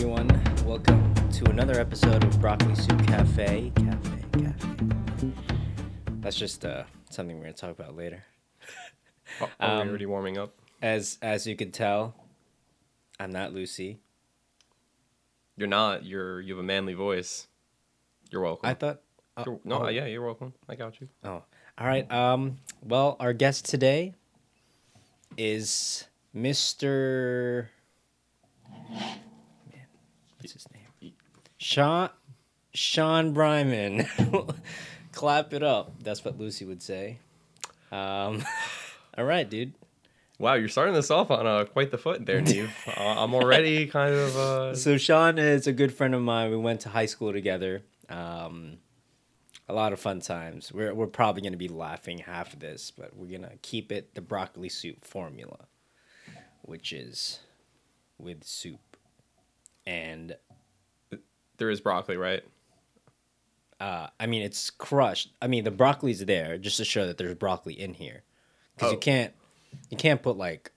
everyone. Welcome to another episode of Broccoli Soup Cafe. Cafe, cafe. That's just uh, something we're gonna talk about later. Oh, are Um, we already warming up? As as you can tell, I'm not Lucy. You're not. You're. You have a manly voice. You're welcome. I thought. uh, You're- no, oh, yeah, you're welcome. I got you. Oh, all right. Um. Well, our guest today is Mr. What's his name? Sean Sean Bryman. Clap it up. That's what Lucy would say. Um. all right, dude. Wow, you're starting this off on uh, quite the foot there, Neve. uh, I'm already kind of. Uh, So Sean is a good friend of mine. We went to high school together. Um, a lot of fun times. We're we're probably gonna be laughing half of this, but we're gonna keep it the broccoli soup formula, which is with soup, and there is broccoli, right? uh, I mean it's crushed. I mean the broccoli's there just to show that there's broccoli in here, because you Oh. can't you can't put like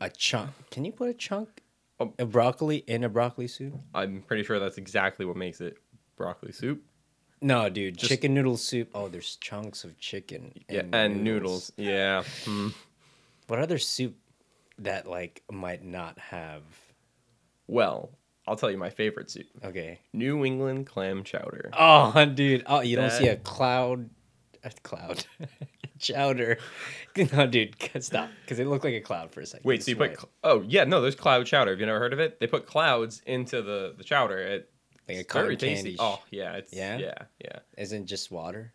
a chunk. Can you put a chunk Oh. of broccoli in a broccoli soup? I'm pretty sure that's exactly what makes it broccoli soup. No, dude. Just- chicken noodle soup. Oh, there's chunks of chicken. Yeah, and, noodles. Yeah. Hmm. What other soup that like might not have? Well, I'll tell you my favorite soup: Okay. New England clam chowder. Oh, dude. Oh, you don't see a cloud. A cloud. Chowder. No, dude. Stop. Because it looked like a cloud for a second. Wait, so you put? Cl- oh yeah, no, there's cloud chowder. Have you never heard of it? They put clouds into the the chowder. It, Like a it's cotton very tasty. sh- Oh yeah, it's Yeah? yeah, yeah, Isn't just water.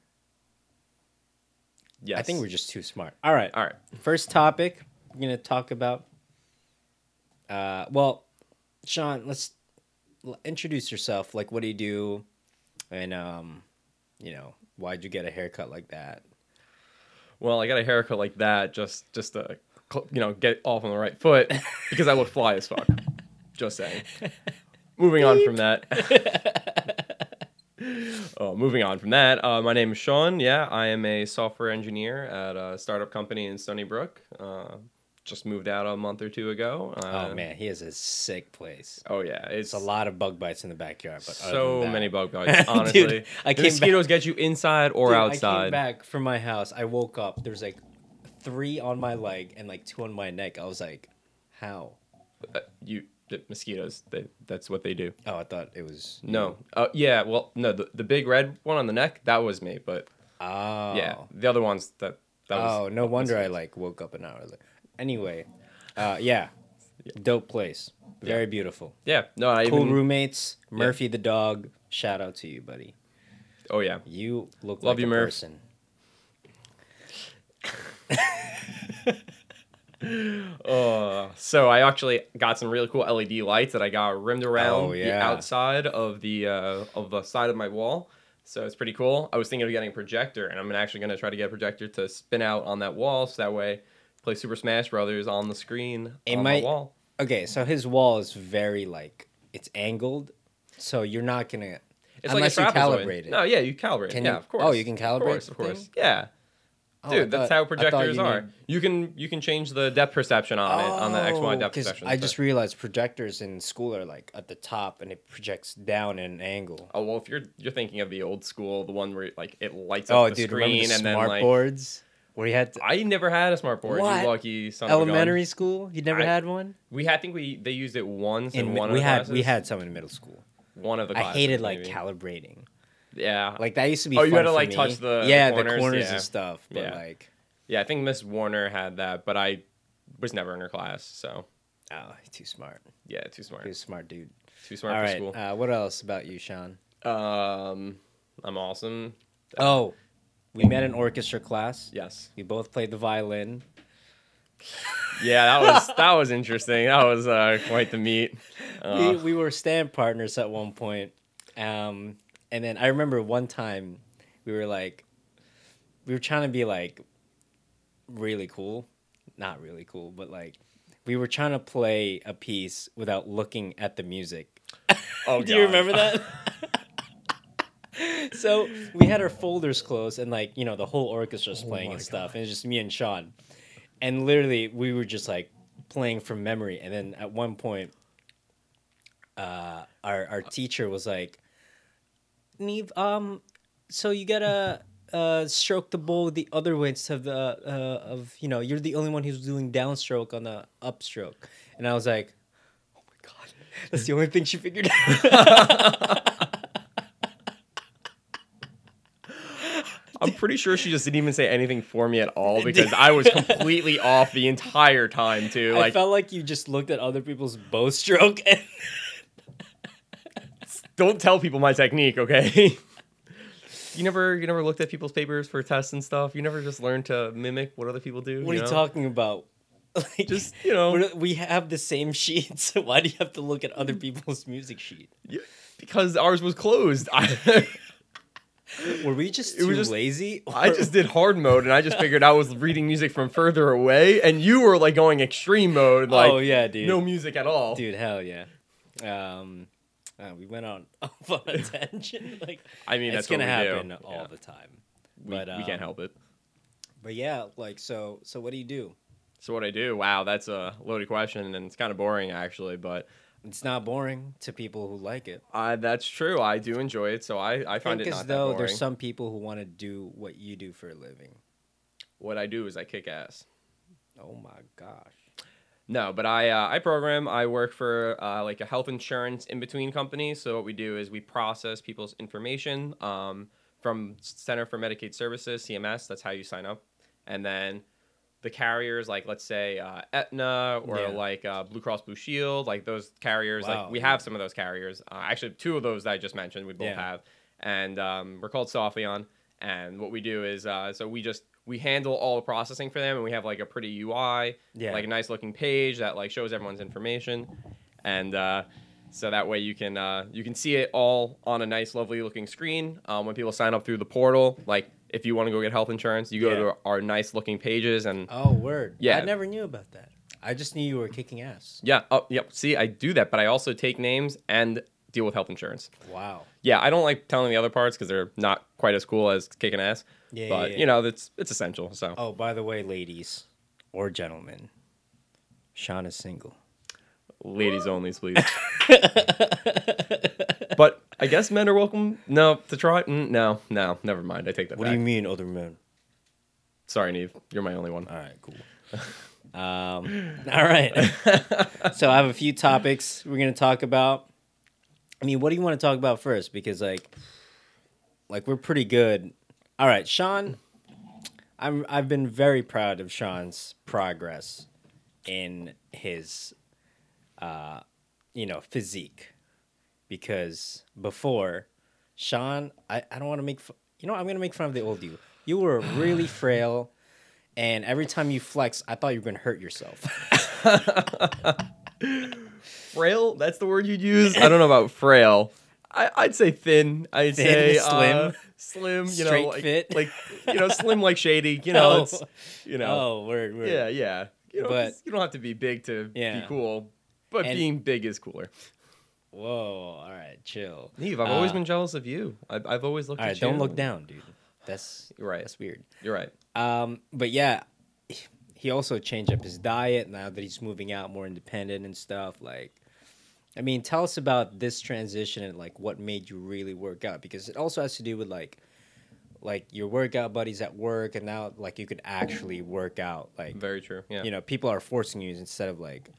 yes. I think we're just too smart. All right. all right. First topic we're gonna talk about. Uh, well, Sean, let's introduce yourself. Like, what do you do? And um, you know, why'd you get a haircut like that? Well, I got a haircut like that just just to you know get off on the right foot because I look fly as fuck. Just saying. Moving on from that. oh, moving on from that. Uh, my name is Sean. Yeah, I am a software engineer at a startup company in Stony Brook. Uh, just moved out a month or two ago. Uh, oh man, he has a sick place. Oh yeah, it's It's a lot of bug bites in the backyard, but so that- many bug bites. Honestly, Dude, I the came mosquitoes get you inside or Dude, I outside. came back from my house. I woke up. There's like three on my leg and like two on my neck. I was like, how? Uh, you the mosquitoes. They, that's what they do. Oh, I thought it was. No. Uh, yeah. Well, no. The, the big red one on the neck that was me, but Oh. yeah, the other ones that that was. oh, no wonder I like woke up an hour later. Anyway, uh, yeah, dope place, very beautiful. Yeah. No. I Cool even. roommates. Murphy the dog. Shout out to you, buddy. Oh yeah. You look Love like you, a Murph. person. Uh, so I actually got some really cool LED lights that I got rimmed around Oh, the yeah. outside of the uh, of the side of my wall. So it's pretty cool. I was thinking of getting a projector, and I'm actually gonna try to get a projector to spin out on that wall, so that way play Super Smash Brothers on the screen It on might- the wall. Okay, so his wall is very like it's angled, so you're not gonna It's unless you like a trapezoid. calibrate it. No, yeah, you calibrate. Can yeah, you- of course. oh, you can Of calibrate course, of course. Yeah, Oh, dude, that's thought- how projectors you are. need- You can you can change the depth perception on it on the X Y oh, depth perception. I just realized projectors in school are like at the top and it projects down at an angle. Oh well, if you're you're thinking of the old school, the one where like it lights Oh, up the dude, screen the and then smart like boards where you had to, I never had a smart board. What? You lucky son of elementary school? You never I- had one? We had I think we they used it once in, In, one of we the had classes. we had some in middle school. one of the. I Classes, hated like maybe. calibrating. Yeah, Like that used to be. Oh, you had to, like, me. touch the- the yeah the corners? corners Yeah. and stuff. But Yeah. like, yeah. I think Miss Warner had that, but I was never in her class, so oh, too smart. yeah, too smart, He's a smart dude. too smart All for right. school. Uh, what else about you, Sean? Um, I'm awesome. Oh, we met in orchestra class. Yes. We both played the violin. Yeah, that was that was interesting. That was uh, quite the meet. we, Uh, we were stand partners at one point. Um, and then I remember one time we were like, we were trying to be like really cool. Not really cool, but like we were trying to play a piece without looking at the music. oh, Do you remember that? so we had our folders closed and like, you know, the whole orchestra's Oh playing and stuff. And it's just me and Sean. And literally we were just like playing from memory. And then at one point, uh, our our teacher was like, Neve, um, so you gotta uh stroke the bowl the other way instead of the uh of you know you're the only one who's doing downstroke on the upstroke, and I was like, oh my god, that's the only thing she figured out. I'm pretty sure she just didn't even say anything for me at all because I was completely off the entire time too. I felt like you just looked at other people's bow stroke and don't tell people my technique, okay? you never, you never looked at people's papers for tests and stuff. You never just learned to mimic what other people do. what are you know? talking about? Like, Just you know, we have the same sheets. Why do you have to look at other people's music sheet? Yeah, because ours was closed. I, Were we just too was just- lazy? I just did hard mode, and I just figured I was reading music from further away, and you were like going extreme mode, like oh yeah, dude. no music at all. dude, hell yeah. Um, uh, we went on off on a tangent. Like I mean, it's that's gonna we do. happen all Yeah. the time. We, but, we can't um, help it. But yeah, like so. So what do you do? So what I do? Wow, that's a loaded question, and it's kind of boring actually. But It's not boring to people who like it. uh, that's true. I do enjoy it, so I, I I find think it as though there's some people who want to do what you do for a living. What I do is I kick ass. Oh my gosh. No, but I uh, I program. I work for uh, like a health insurance in between company. So what we do is we process people's information um, from Center for Medicaid Services (CMS). That's how you sign up, and then the carriers like let's say uh, Aetna or Yeah. like uh, Blue Cross Blue Shield, like those carriers. Wow, like we have some of those carriers. Uh, actually, two of those that I just mentioned, we both Yeah. have, and um, we're called Sophion. And what we do is uh, so we just we handle all the processing for them, and we have like a pretty UI Yeah. like a nice looking page that like shows everyone's information and uh, so that way you can uh, you can see it all on a nice lovely looking screen um, when people sign up through the portal like if you want to go get health insurance you go Yeah. to our nice looking pages and Oh word. Yeah. I never knew about that. I just knew you were kicking ass. yeah oh yep see i do that but i also take names and deal with health insurance Wow. yeah i don't like telling the other parts because they're not quite as cool as kicking ass Yeah, but yeah, yeah. you know it's it's essential so Oh, by the way, ladies or gentlemen, Sean is single. Ladies only please but i guess men are welcome no to try mm, no no never mind i take that What back. do you mean, other men? Sorry, Neve. You're my only one. All right, cool. um, all right. so I have a few topics we're gonna talk about. I mean, what do you want to talk about first? Because like, like we're pretty good. All right, Sean. I'm. I've been very proud of Sean's progress in his, uh, you know, physique. Because before, Sean, I, I don't want to make. Fu- you know, I'm gonna make fun of the old you. You were really frail, and every time you flex, I thought you were gonna hurt yourself. Frail? That's the word you'd use? I don't know about frail. I, I'd say thin. I'd Thin, say slim? uh, slim. You Straight know, like, fit? like you know, slim like shady. You know, Oh. it's, you know, Oh, word, word. yeah, yeah. You know, But- you don't have to be big to Yeah. be cool, but And- being big is cooler. Whoa. All right, chill. Neve, I've always Uh, been jealous of you. I've, I've always looked All at you. don't look down, dude. That's You're right. that's weird. You're right. Um, but yeah, he also changed up his diet now that he's moving out more independent and stuff. Like, I mean, tell us about this transition and like what made you really work out because it also has to do with like, like your workout buddies at work, and now like you could actually work out. Like, Very true. Yeah. you know, people are forcing you instead of like,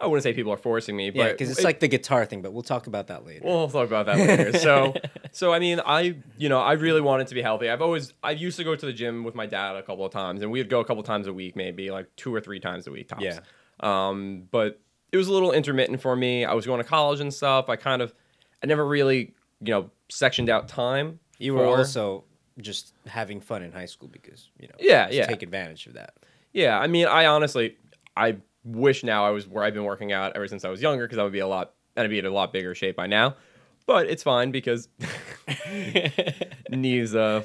I wouldn't say people are forcing me, yeah, but because it's it- like the guitar thing. But we'll talk about that later. We'll talk about that later. So, so I mean, I you know I really wanted to be healthy. I've always I used to go to the gym with my dad a couple of times, and we'd go a couple of times a week, maybe like two or three times a week tops. Yeah. Um, but it was a little intermittent for me. I was going to college and stuff. I kind of I never really you know sectioned out time. you were for- also just having fun in high school because you know, Yeah, yeah. take advantage of that. Yeah, I mean, I honestly, I wish now I was where I've been working out ever since I was younger because I would be a lot, I'd be in a lot bigger shape by now. But it's fine because knees uh,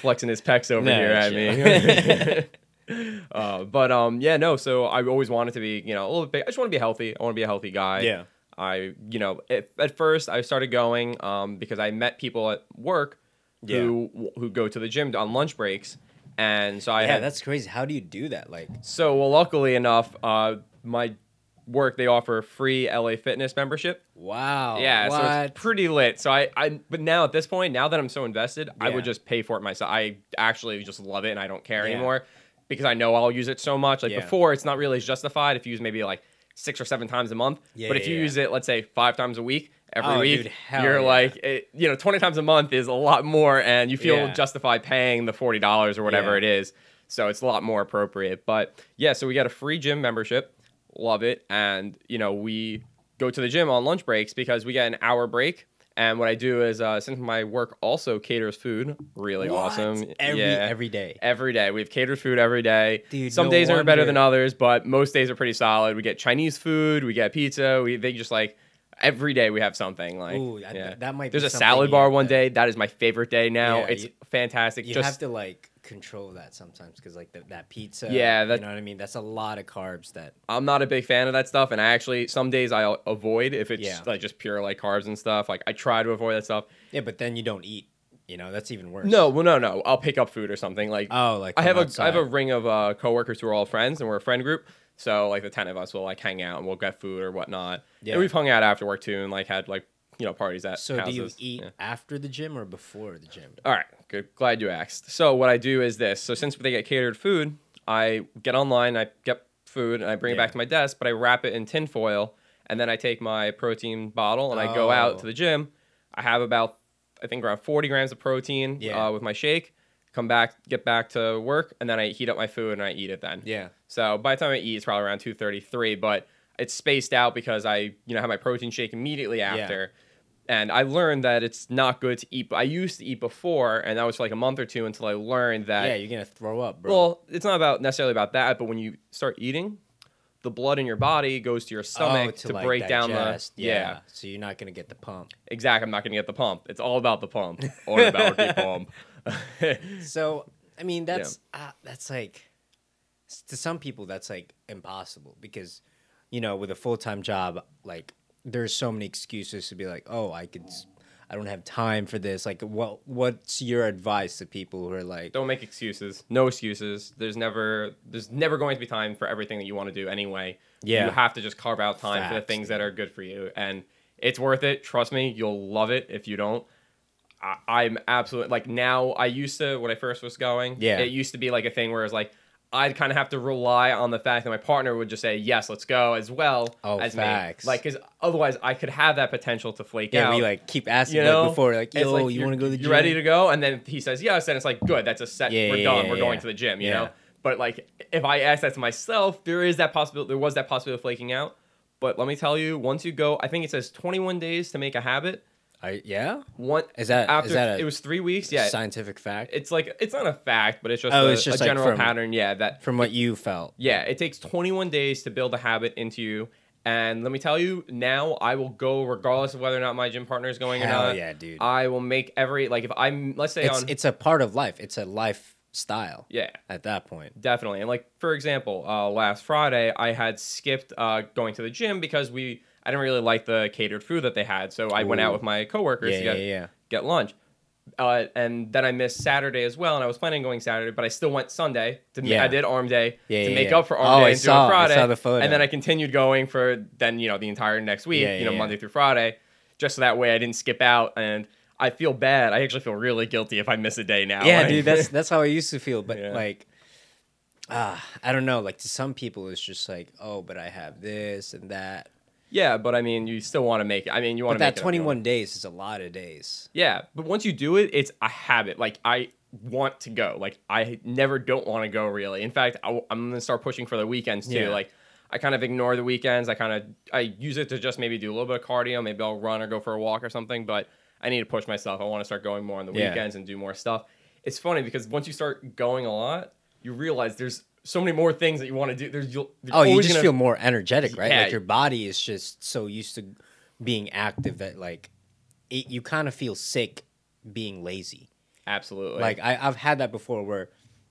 flexing his pecs over No, here at me. uh, but um, yeah, no. So I always wanted to be, you know, a little bit. I just want to be healthy. I want to be a healthy guy. Yeah. I, you know, at, at first I started going um, because I met people at work who who go to the gym on lunch breaks, and so I yeah, had that's crazy. How do you do that? Like, so well, luckily enough, uh, my work they offer a free LA Fitness membership. Wow. Yeah, so What? it's pretty lit. So I, I, but now at this point, now that I'm so invested, I would just pay for it myself. I actually just love it, and I don't care Yeah. anymore because I know I'll use it so much. Like Yeah. before, it's not really justified if you use maybe like six or seven times a month. Yeah, but if yeah, you yeah. use it, let's say five times a week, every Oh, week, dude, you're yeah. like, it, you know, twenty times a month is a lot more, and you feel Yeah. justified paying the forty dollars or whatever Yeah. it is. So it's a lot more appropriate. But yeah, so we got a free gym membership. Love it. And, you know, we go to the gym on lunch breaks because we get an hour break. And what I do is, uh, since my work also caters food, really What? awesome. Every yeah. every day. Every day. We have catered food every day. Dude, Some no days are better than others, but most days are pretty solid. We get Chinese food, we get pizza. We they just like every day we have something like Ooh, I- yeah. that might be There's a salad bar one day. That is my favorite day now. Yeah, it's you- fantastic. You just have to like control that sometimes because like the, that pizza. Yeah, that- you know what I mean. That's a lot of carbs. That I'm not a big fan of that stuff, and I actually some days I'll avoid if it's Yeah. like just pure like carbs and stuff. Like I try to avoid that stuff. yeah, but then you don't eat. You know, that's even worse. No, well, no, no. I'll pick up food or something. Like Oh, like I have a from I have a ring of uh, coworkers who are all friends, and we're a friend group. So like the ten of us will like hang out and we'll get food or whatnot. Yeah. And we've hung out after work too, and like had like you know parties at So do you eat Yeah. after the gym or before the gym? All right, good. Glad you asked. So what I do is this. So since they get catered food, I get online, I get food, and I bring it back to my desk, but I wrap it in tin foil, and then I take my protein bottle and I go out Oh. to the gym. I have about, I think around 40 grams of protein Yeah. uh, with my shake. Come back, get back to work, and then I heat up my food and I eat it then. Yeah. So by the time I eat, it's probably around 2:33, but it's spaced out because I, you know, have my protein shake immediately after. And I learned that it's not good to eat. I used to eat before, and that was for like a month or two until I learned that. yeah, you're gonna throw up, bro. well, it's not about necessarily about that, but when you start eating, the blood in your body goes to your oh, stomach oh, to, like, break down the. digest. Yeah. So you're not gonna get the pump. exactly. I'm not gonna get the pump. It's all about the pump. All about the pump. So I mean, that's uh, that's like to some people that's like impossible because you know with a full time job, like there's so many excuses to be like, oh, I could, I don't have time for this. Like, what what's your advice to people who are like, Don't make excuses. No excuses. There's never there's never going to be time for everything that you want to do anyway. Yeah. You have to just carve out time for the things that are good for you. And it's worth it. Trust me, you'll love it if you don't. I, I'm absolutely like now I used to when I first was going, Yeah. It used to be like a thing where it's like I'd kind of have to rely on the fact that my partner would just say, Yes, let's go as well Oh, as facts. me. Like because otherwise I could have that potential to flake yeah, out we like keep asking you like, before, like, yo, like, you want to go to the gym? you ready to go and then he says yes and it's like good that's a set Yeah, we're yeah, done yeah, we're going to the gym you Yeah. know but like if i ask that to myself there is that possibility there was that possibility of flaking out but let me tell you once you go i think it says 21 days to make a habit I, yeah, one is that after that a it was three weeks yeah scientific fact it's like it's not a fact but it's just, Oh, a, it's just a like general from- pattern yeah that from what you felt? yeah, it takes 21 days to build a habit into you. And let me tell you, now I will go regardless of whether or not my gym partner is going or Hell not. yeah, dude. I will make every like if I'm let's say It's on it's a part of life. It's a lifestyle. yeah At that point. definitely and like for example uh, last Friday I had skipped uh, going to the gym because we I didn't really like the catered food that they had so I went out with my coworkers Yeah, to yeah, get yeah. get lunch. Uh, and then I missed Saturday as well, and I was planning on going Saturday, but I still went Sunday. To, Yeah. I did arm day Yeah, to yeah, make yeah. up for arm Oh, day I and do saw- I Friday. saw the photo. And then I continued going for then you know the entire next week, Yeah, you know yeah, Monday through Friday, just so that way I didn't skip out. And I feel bad. I actually feel really guilty if I miss a day now. yeah, Like- dude, that's that's how I used to feel. But Yeah. like, ah, I don't know. Like to some people, it's just like, oh, but I have this and that. Yeah, but I mean, you still want to make it. I mean, you want to make that it up, twenty one days is a lot of days. Yeah, but once you do it, it's a habit. Like I want to go. Like I never don't want to go really. In fact, I, am gonna start pushing for the weekends too. Yeah. Like I kind of ignore the weekends. I kind of I use it to just maybe do a little bit of cardio. Maybe I'll run or go for a walk or something. But I need to push myself. I want to start going more on the Yeah. weekends and do more stuff. It's funny because once you start going a lot, you realize there's so many more things that you want to do. There's you'll, Oh, you just gonna- feel more energetic, right? Yeah. Like your body is just so used to being active that like it, you kind of feel sick being lazy. absolutely Like I, I've had that before where,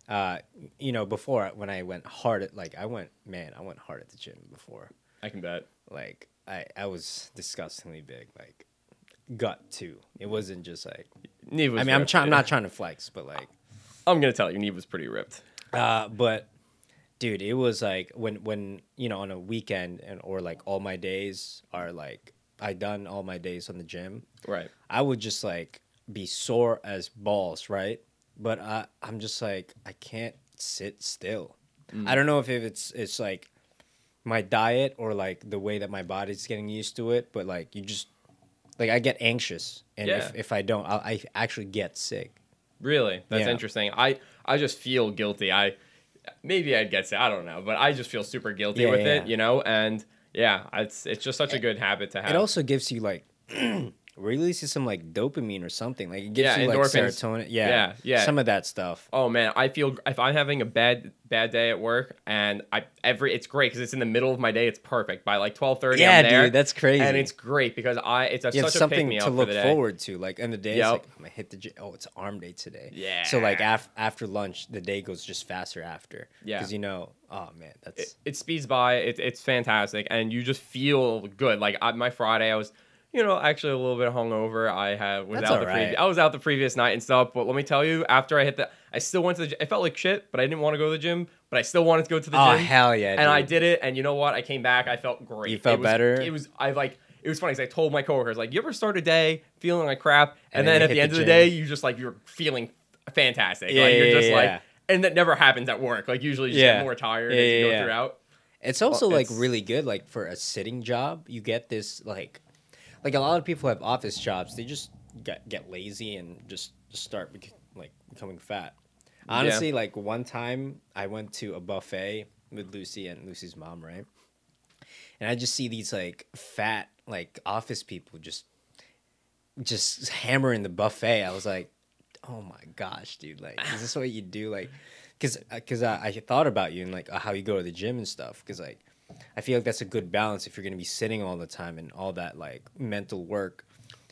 uh, you know, before when I went hard at like I went man, I went hard at the gym before. I can bet. Like I, I was disgustingly big, like gut too. It wasn't just like Neve was I mean, I'm ripped. trying. I'm not trying to flex, but like, I'm gonna tell you, Neve was pretty ripped. uh, but dude, it was like when when you know on a weekend and or like all my days are like I done all my days on the gym. Right. I would just like be sore as balls, right? But I I'm just like I can't sit still. Mm. I don't know if it's it's like my diet or like the way that my body's getting used to it, but like you just like I get anxious, and Yeah. if if I don't, I'll, I actually get sick. Really? That's Yeah. interesting. I I just feel guilty. I maybe I'd get sick. I don't know, but I just feel super guilty Yeah, with yeah. it, you know. And yeah, it's it's just such a good habit to have. It also gives you like releases some like dopamine or something. Like it gives Yeah, you like serotonin. Yeah, Yeah, yeah. Some of that stuff. Oh man, I feel if I'm having a bad bad day at work and I every it's great because it's in the middle of my day. It's perfect by like twelve thirty. Yeah, there, dude, that's crazy. and it's great because I it's a, you such a pick something me to look the day. forward to. Like in the day, Yep. it's like I'm gonna hit the gym. Oh, it's arm day today. Yeah. So like af- after lunch, the day goes just faster after. Yeah. Because you know, oh man, that's It, it speeds by. It, it's fantastic, and you just feel good. Like I, my Friday, I was. You know, actually a little bit hungover. I had was That's out the alright. previous. I was out the previous night and stuff. But let me tell you, after I hit the, I still went to the. It felt like shit, but I didn't want to go to the gym. But I still wanted to go to the oh gym. hell yeah. and I did it, and you know what? I came back. I felt great. You felt It was- better? It was. I like. It was funny because I told my coworkers like, "You ever start a day feeling like crap, and, And then then, you at hit the end the of the gym. day, you just like you're feeling fantastic. Yeah, like you're yeah, just yeah, like, yeah. and that never happens at work. Like usually, you just Yeah. get more tired Yeah, as you yeah, go yeah. throughout. It's also like it's- really good, like for a sitting job. You get this like, like a lot of people have office jobs. They just get get lazy and just, just start bec- like becoming fat. Honestly, like one time I went to a buffet with Lucy and Lucy's mom, right? And I just see these like fat like office people just just hammering the buffet. I was like, oh my gosh, dude! Like, is this what you do? Like, because because uh, I, I thought about you and like uh, how you go to the gym and stuff. Because like, I feel like that's a good balance if you're gonna be sitting all the time and all that like mental work.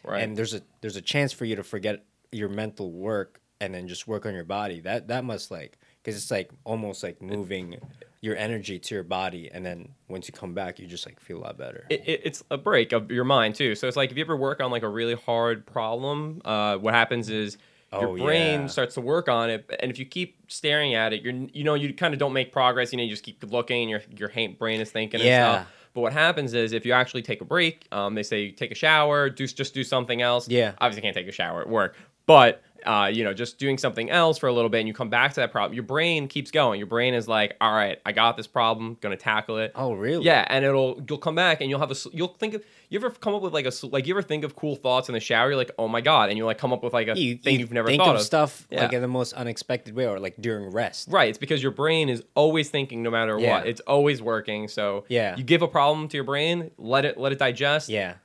Right. And there's a there's a chance for you to forget your mental work and then just work on your body. That that must like because it's like almost like moving your energy to your body, and then once you come back, you just like feel a lot better. it, it, it's a break of your mind too. So it's like if you ever work on like a really hard problem, uh, what happens is your Oh, brain yeah. starts to work on it, and if you keep staring at it, you're you know you kind of don't make progress. You know you just keep looking, and your your brain is thinking and Yeah. stuff. But what happens is if you actually take a break, um, they say take a shower, do just do something else. Yeah. obviously can't take a shower at work, but uh, you know, just doing something else for a little bit, and you come back to that problem. Your brain keeps going. Your brain is like, all right, I got this problem, gonna tackle it. oh really? Yeah, and it'll you'll come back and you'll have a you'll think of you ever come up with like a like you ever think of cool thoughts in the shower? You're like, oh my god, and you like come up with like a you, thing you you've never think thought of, of. stuff Yeah. like in the most unexpected way or like during rest. Right, it's because your brain is always thinking no matter Yeah. what. It's always working. So Yeah. you give a problem to your brain, let it let it digest. Yeah.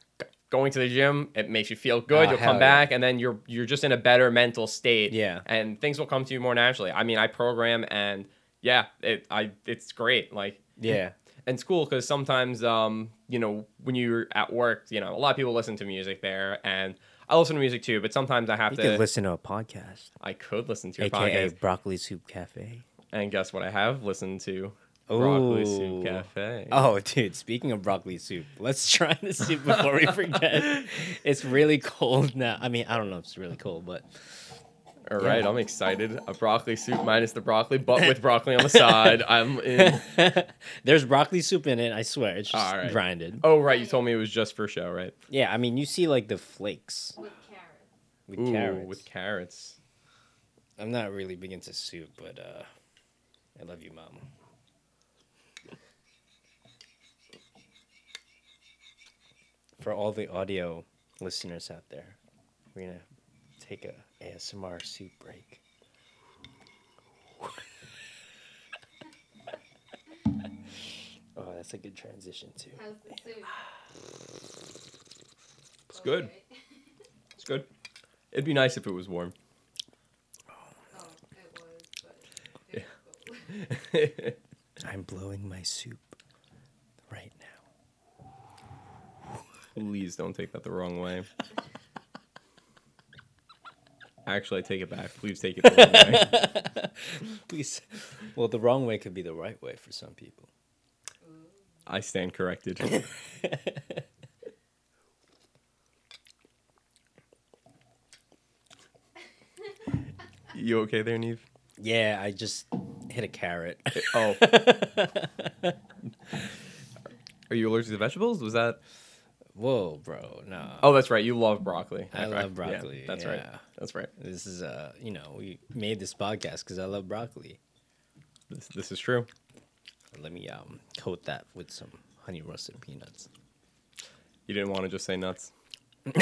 Going to the gym, it makes you feel good. Oh, You'll come yeah. back, and then you're you're just in a better mental state. Yeah. and things will come to you more naturally. I mean, I program, and yeah, it I it's great. Like Yeah. and it's cool because sometimes um you know when you're at work you know a lot of people listen to music there and i listen to music too but sometimes i have You to could listen to a podcast, i could listen to a aka podcast Broccoli Soup Cafe. and guess what i have listened to broccoli soup cafe Oh, dude! Speaking of broccoli soup, let's try the soup before we forget. it's really cold now. I mean, I don't know if it's really cold, but all right i'm excited a broccoli soup minus the broccoli but with broccoli on the side i'm in there's broccoli soup in it. I swear, it's just All right. grinded. oh right you told me it was just for show right Yeah, I mean, you see like the flakes with carrots. with Ooh, carrots. with carrots I'm not really big into soup, but uh, I love you, mom. For all the audio listeners out there, we're gonna take a ASMR soup break. oh, that's a good transition too. How's the soup? it's good it's good it'd be nice if it was warm Oh, it was, but. I'm blowing my soup right now. Please don't take that the wrong way. Actually, I take it back. Please take it the wrong way. Please. Well, the wrong way could be the right way for some people. I stand corrected. you okay there, Neve? Yeah, I just hit hit a carrot. Oh. Are you allergic to vegetables? Was that? Whoa, bro, no. Oh, that's right. You love broccoli. I Okay. love Yeah, broccoli, that's right. That's right. This is uh, you know, we made this podcast because I love broccoli. This, this is true. Let me um coat that with some honey roasted peanuts. You didn't want to just say nuts.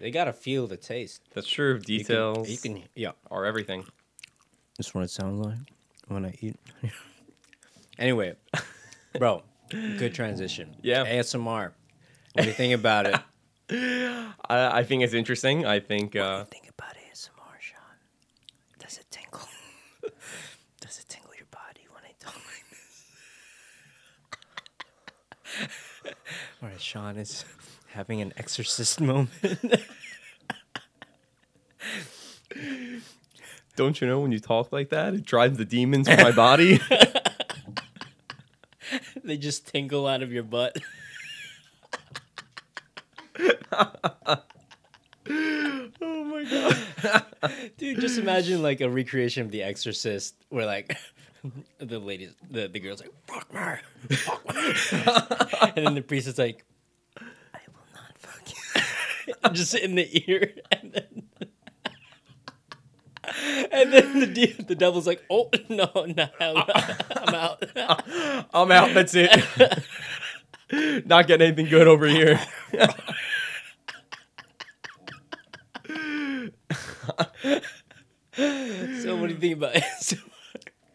They gotta feel the taste. That's true. You can- Details You can, yeah. are everything. That's what it sounds like when I eat. anyway, bro, good transition. Yeah. ASMR. What do you think about it? I, I think it's interesting. I think uh, think about ASMR, Sean? Does it tingle? Does it tingle your body when I talk like this? All right, Sean is having an exorcist moment. don't you know when you talk like that, it drives the demons from my body. They just tingle out of your butt. oh my god. Dude, just imagine like a recreation of The Exorcist where like the ladies, the, the girl's like, fuck me, fuck me. and then the priest is like, I will not fuck you. just in the ear. And then, and then the, de- the devil's like, oh, no, no, I'm out. I'm out. That's it. Not getting anything good over here. so what do you think about it?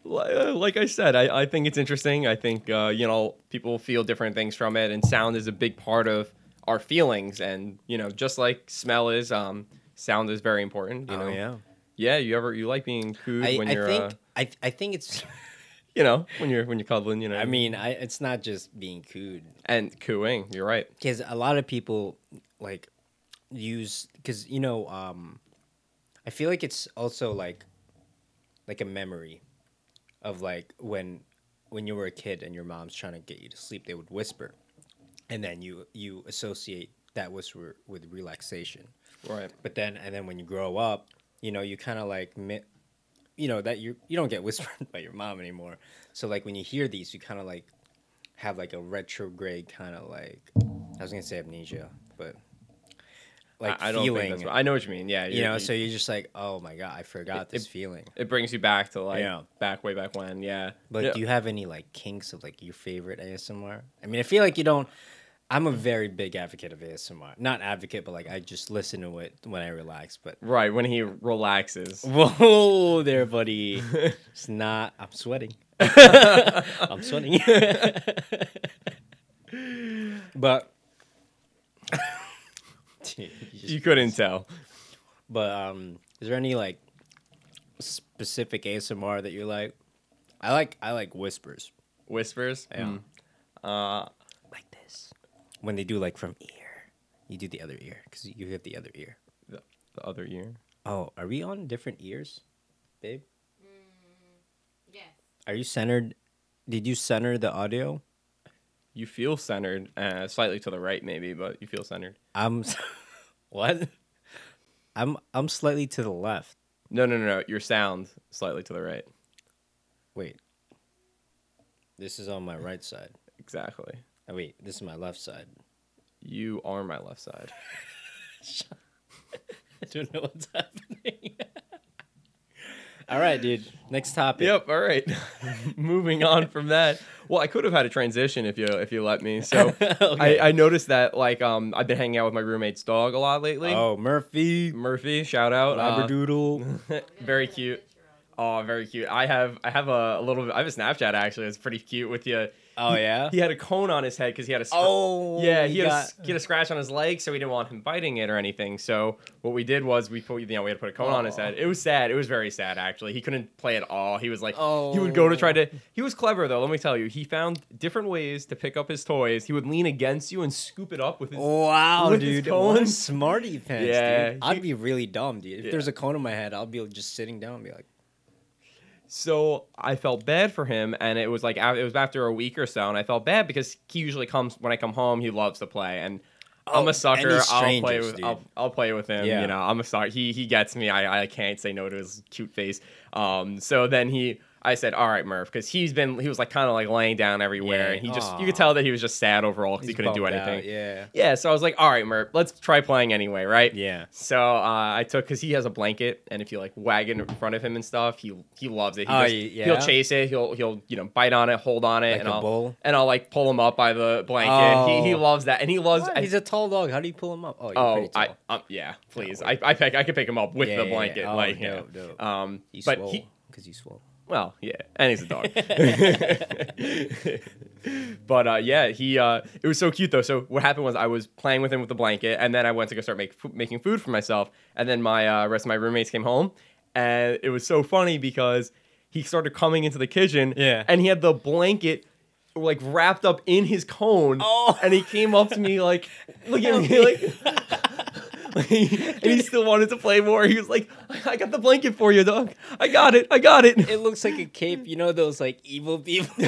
Uh, like I said, I, I think it's interesting. I think uh, you know people feel different things from it, and sound is a big part of our feelings. And you know, just like smell is, um, sound is very important. You know, Oh, yeah. Yeah. You ever you like being cooed I, when I you're, think uh, I, I think it's you know, when you're when you're cuddling. You know, I mean I it's not just being cooed and cooing. You're right. because a lot of people like use because you know um i feel like it's also like like a memory of like when when you were a kid and your mom's trying to get you to sleep they would whisper and then you you associate that whisper with relaxation Right. but then and then when you grow up you know you kind of like you know that you you don't get whispered by your mom anymore so like when you hear these you kind of like have like a retrograde kind of like i was gonna say amnesia but like I, I don't feeling think that's. What, I know what you mean. Yeah. you know so you're just like oh my god i forgot It- this it- feeling it brings you back to like Yeah. back way back when. Yeah. but Yeah. do you have any like kinks of like your favorite asmr i mean i feel like you don't i'm a very big advocate of asmr not advocate but like i just listen to it when i relax but Right when he relaxes. Whoa there, buddy. It's not. I'm sweating. I'm sweating. but. You You couldn't tell. but um, is there any like specific ASMR that you like? I like I like whispers. Whispers. Yeah. Mm. Uh. When they do like from ear, you do the other ear because you have the other ear. the, the other ear. Oh, are we on different ears, babe? Yes. Are you centered? Did you center the audio? You feel centered, uh, slightly to the right, maybe, but you feel centered. I'm what? I'm I'm slightly to the left. No, no, no, no. Your sound slightly to the right. Wait. This is on my right side. Exactly. Oh wait, this is my left side. You are my left side. I don't know what's happening. All right, dude. Next topic. Yep. All right. Moving on from that. Well, I could have had a transition if you if you let me. So Okay. I, I noticed that like um I've been hanging out with my roommate's dog a lot lately. Oh, Murphy. Murphy, shout out. Uh, very cute. Oh, very cute. I have I have a, a little bit. I have a Snapchat actually. It's pretty cute with you. Oh yeah. He had a cone on his head because he had a. scr- Oh. Yeah, he you had, got- a, he had a scratch on his leg, so we didn't want him biting it or anything. So what we did was we put, you know, we had to put a cone on his head. It was sad. It was very sad actually. He couldn't play at all. He was like, oh. he Oh. would go to try oh. to. He was clever though. Let me tell you, he found different ways to pick up his toys. He would lean against you and scoop it up with his. Wow, with his dude! What a cone. smarty pants, Yeah, dude. I'd he- be really dumb, dude. If Yeah. there's a cone in my head, I'll be just sitting down and be like, So I felt bad for him, and it was like it was after a week or so, and I felt bad because he usually comes when I come home. He loves to play, and I'm Oh, a sucker. I'll play with. I'll, I'll play with him. Yeah. You know, I'm a sucker. He he gets me. I I can't say no to his cute face. Um, so then he. I said, "All right, Murph," because he's been he was like kind of like laying down everywhere, Yeah. and he just you could tell that he was just sad overall because he couldn't do anything. out, Yeah. Yeah, so I was like, "All right, Murph, let's try playing anyway, right?" Yeah. So uh, I took because he has a blanket, and if you like wag it in front of him and stuff, he he loves it. He oh, just, yeah. He'll chase it. He'll he'll you know bite on it, hold on it, Like and a I'll bull? and I'll like pull him up by the blanket. He, he Oh. loves that, and he loves. I, he's a tall dog. How do you pull him up? Oh, you're oh, I um, yeah, please. I I pick I could pick him up with Yeah, the blanket, Oh, like yeah. dope. Um, He's but swole he because he's swole. Well, yeah, and he's a dog. but uh, yeah, he uh, it was so cute though. So what happened was I was playing with him with the blanket, and then I went to go start make, fu- making food for myself, and then my uh, rest of my roommates came home, and it was so funny because he started coming into the kitchen, Yeah. and he had the blanket. Like wrapped up in his cone, Oh. and he came up to me like, looking at me like, and he still wanted to play more. He was like, "I got the blanket for you, dog. I got it. I got it." It looks like a cape. You know those like evil people.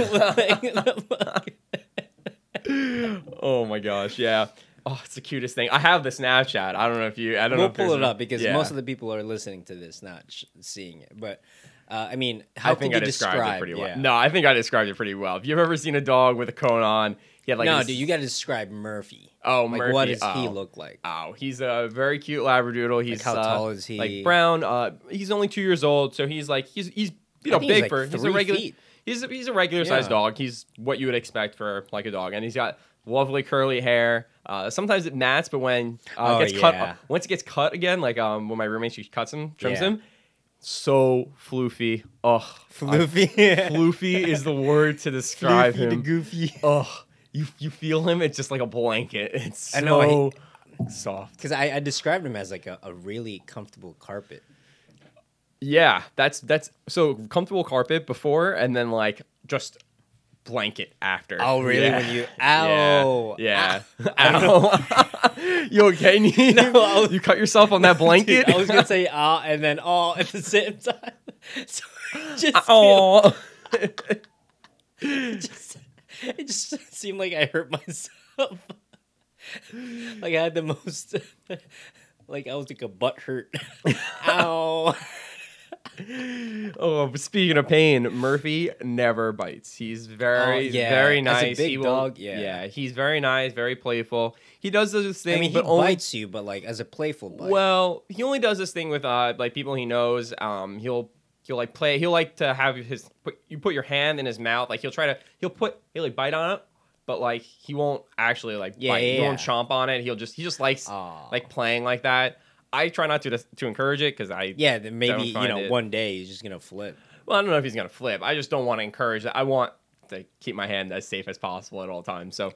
oh my gosh, yeah. Oh, it's the cutest thing. I have the Snapchat. I don't know if you. I don't know. we'll pull it up because yeah. most of the people are listening to this, not sh- seeing it. But uh, I mean, how I think you I described describe it pretty well. yeah. No, I think I described it pretty well. If you've ever seen a dog with a cone on, he had like no, this- dude, you got to describe Murphy. Oh, like Murphy. what does he Oh. look like? Oh, he's a very cute Labradoodle. He's how uh, tall is he? Like brown. Uh, he's only two years old, so he's like he's he's you know big like for he's a regular. feet. He's a, he's a regular sized dog. He's what you would expect for like a dog, and he's got lovely curly hair. Uh, sometimes it mats, but when uh, Oh, it gets cut, yeah. once it gets cut again, like um when my roommate she cuts him, trims Yeah. him, so floofy. Ugh, Floofy. floofy is the word to describe Floofy the him. goofy. Ugh, you you feel him? It's just like a blanket. It's so I know, soft. Because I, I described him as like a, a really comfortable carpet. Yeah, that's that's so comfortable carpet before, and then like just blanket after. Oh, really? Yeah. When you ow, Yeah. yeah. Ow. you okay? Neve? No, was- you cut yourself on that blanket. Dude, I was gonna say ah and then oh at the same time. So just, Oh. it just it just seemed like I hurt myself. like I had the most like I was like a butt hurt. Ow. oh, speaking of pain, Murphy never bites. He's very, Oh, yeah. very nice. big he will- dog, yeah. yeah, he's very nice, very playful. He does this thing, I mean he but only bites you, but like as a playful bite. Well, he only does this thing with uh like people he knows. Um, he'll he'll like play. He'll like to have his put, you put your hand in his mouth. Like he'll try to he'll put he'll like bite on it, but like he won't actually like Yeah, bite. he yeah, won't yeah. chomp on it. He'll just he just likes Aw. like playing like that. I try not to to encourage it because I yeah, then maybe you know it- one day he's just gonna flip. well I don't know if he's gonna flip. I just don't want to encourage that. I want to keep my hand as safe as possible at all times. So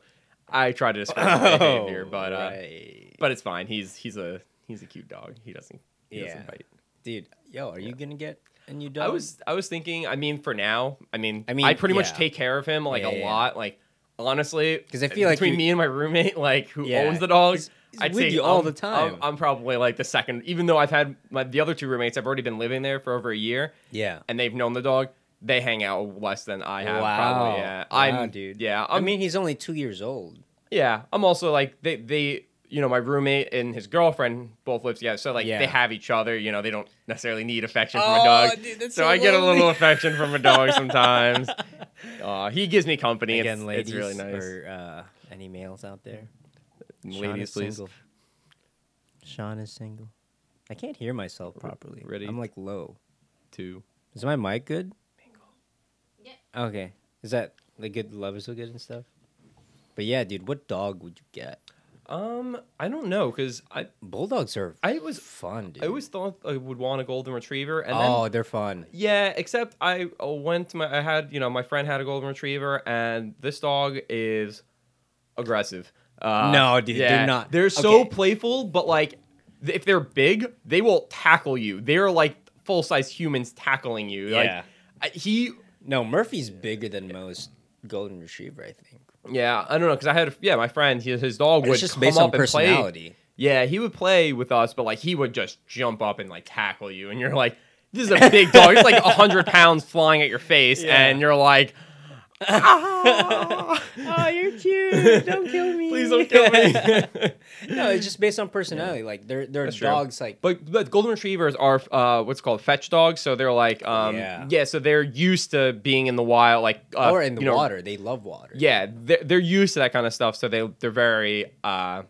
I try to discourage the behavior, but uh, Oh, right. but it's fine. He's he's a he's a cute dog. He doesn't he Yeah. doesn't bite. dude, yo, are you gonna get a new dog? I was I was thinking. I mean, for now, I mean, I I mean, mean, I pretty much yeah. take care of him like Yeah, a yeah. lot. Like honestly, 'Cause I feel like between you- me and my roommate, like who Yeah. owns the dog, He's- he's I'd with say you all I'm- the time. I'm, I'm probably like the second, even though I've had my the other two roommates. I've already been living there for over a year, yeah. and they've known the dog. They hang out less than I have. Wow. Probably, yeah. Wow, I'm, dude. Yeah, i I'm, mean, he's only two years old. yeah. I'm also like they they. You know, my roommate and his girlfriend both live together, so like Yeah. they have each other. You know, they don't necessarily need affection from Oh, a dog. dude, that's so so I get a little affection from a dog sometimes. Uh, he gives me company. Again, it's, ladies it's really nice. or uh, any males out there. Sean Ladies, is please. Single. Sean is single. I can't hear myself properly. ready? I'm like low. Two. Is my mic good? Yeah. Okay. Is that the good levels so good and stuff? But yeah, dude, what dog would you get? Um, I don't know because I Bulldogs are I was fun, dude. I always thought I would want a golden retriever, and oh, then they're fun. yeah, except I uh, went to my I had you know my friend had a golden retriever, and this dog is aggressive. Uh, No, dude, they're not. They're so Okay. playful, but like if they're big, they will tackle you. They're like full size humans tackling you. Yeah. Like I, he No, Murphy's bigger than most golden retriever, I think. Yeah, I don't know because I had yeah my friend he, his dog would just come based up on and play. Yeah, he would play with us, but like he would just jump up and like tackle you, and you're like, this is a big dog. It's like hundred pounds flying at your face, Yeah. and you're like, Ah! oh, you're cute. Don't kill me. Please don't kill me. no, it's just based on personality. Like they're they're That's true. dogs. Like But but golden retrievers are uh, what's called fetch dogs, so they're like um, Yeah. yeah. so they're used to being in the wild, like uh, or in the you know, water. They love water. Yeah, they're, they're used to that kind of stuff, so they they're very uh,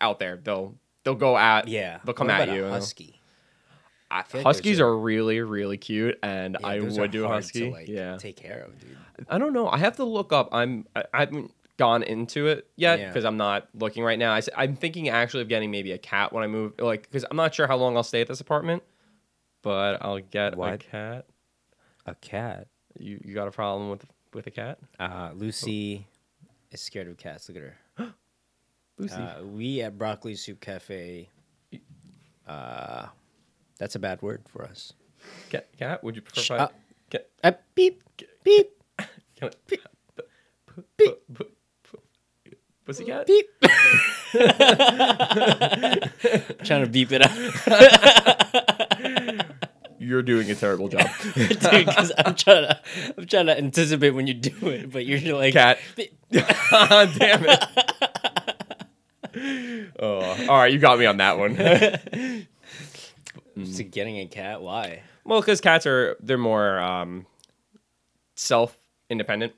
out there. They'll they'll go at Yeah. they'll come What at about you. A and they'll- husky. I- feel like Huskies are really really cute, and Yeah, I those would do a hard husky. To, like, yeah, Take care of, dude. I don't know. I have to look up. I'm I, I haven't gone into it yet Yeah. because I'm not looking right now. I, am thinking actually of getting maybe a cat when I move, like because I'm not sure how long I'll stay at this apartment, but I'll get a cat. A cat. You you got a problem with with a cat, Uh, Lucy is scared of cats. Look at her. Lucy? Uh, we at Broccoli Soup Cafe. Uh, that's a bad word for us. cat, cat? Would you prefer? Sh- pi- uh, cat? Uh, beep beep Can I- pu- pu- pu- pu- Pussycat? beep. trying to beep it out, You're doing a terrible job. dude. Because I'm trying to, I'm trying to anticipate when you do it, but you're like Cat. Damn it. Oh, all right, you got me on that one. So getting a cat? Why? well, because cats are they're more um, self independent.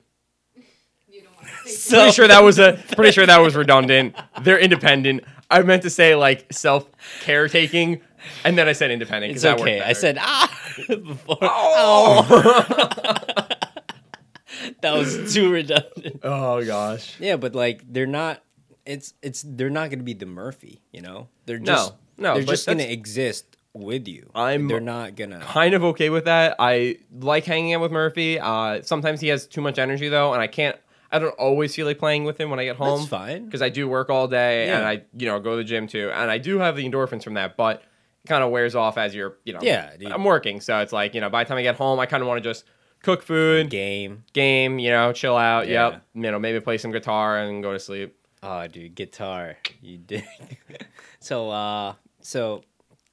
You don't want to say So- Pretty sure that was a pretty sure that was redundant. They're independent. I meant to say like self caretaking, and then I said independent. It's that okay. I said ah before. Oh. That was too redundant. oh gosh. Yeah, but like they're not. It's it's they're not gonna be the Murphy. You know, they're just no, They're just gonna exist with you. I'm- They're not gonna. kind of okay with that. I like hanging out with Murphy. Uh, sometimes he has too much energy though, and I can't. I don't always feel like playing with him when I get home. That's fine. because I do work all day and I you know go to the gym too, and I do have the endorphins from that, but it kind of wears off as you're you know. Yeah, dude. I'm working, so it's like you know by the time I get home, I kind of want to just cook food, Game. game, you know, chill out. Yeah. Yep, you know, maybe play some guitar and go to sleep. Oh, dude, guitar. You did. so, uh, so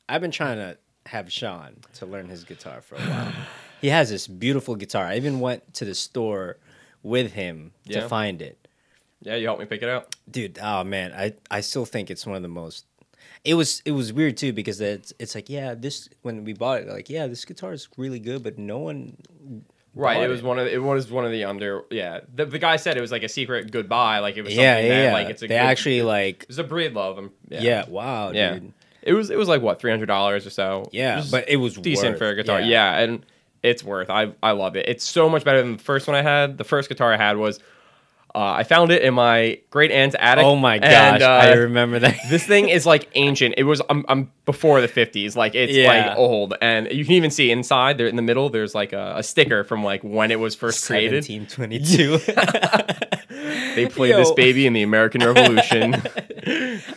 I've been trying to have Sean to learn his guitar for a while. he has this beautiful guitar. I even went to the store with him Yeah. to find it. Yeah, you helped me pick it out. dude oh man i i still think it's one of the most it was it was weird too because it's it's like yeah this when we bought it like yeah this guitar is really good but no one Right, it was one of the, it was one of the under yeah. The, the guy said it was like a secret goodbye, like it was yeah something yeah, that yeah. like it's a they good- actually like It's a Breedlove. um, Yeah. yeah, wow Yeah. dude It was it was like what three hundred dollars or so. yeah It but it was decent worth- for a guitar. Yeah. and it's worth. I I love it. It's so much better than the first one I had. The first guitar I had was uh, I found it in my great aunt's attic. oh my gosh and, uh, i remember that this thing is like ancient. It was I'm, I'm before the 50s. Like it's Yeah. like old, and you can even see inside there in the middle. There's like a, a sticker from like when it was first created. 1722 They played this baby in the American Revolution.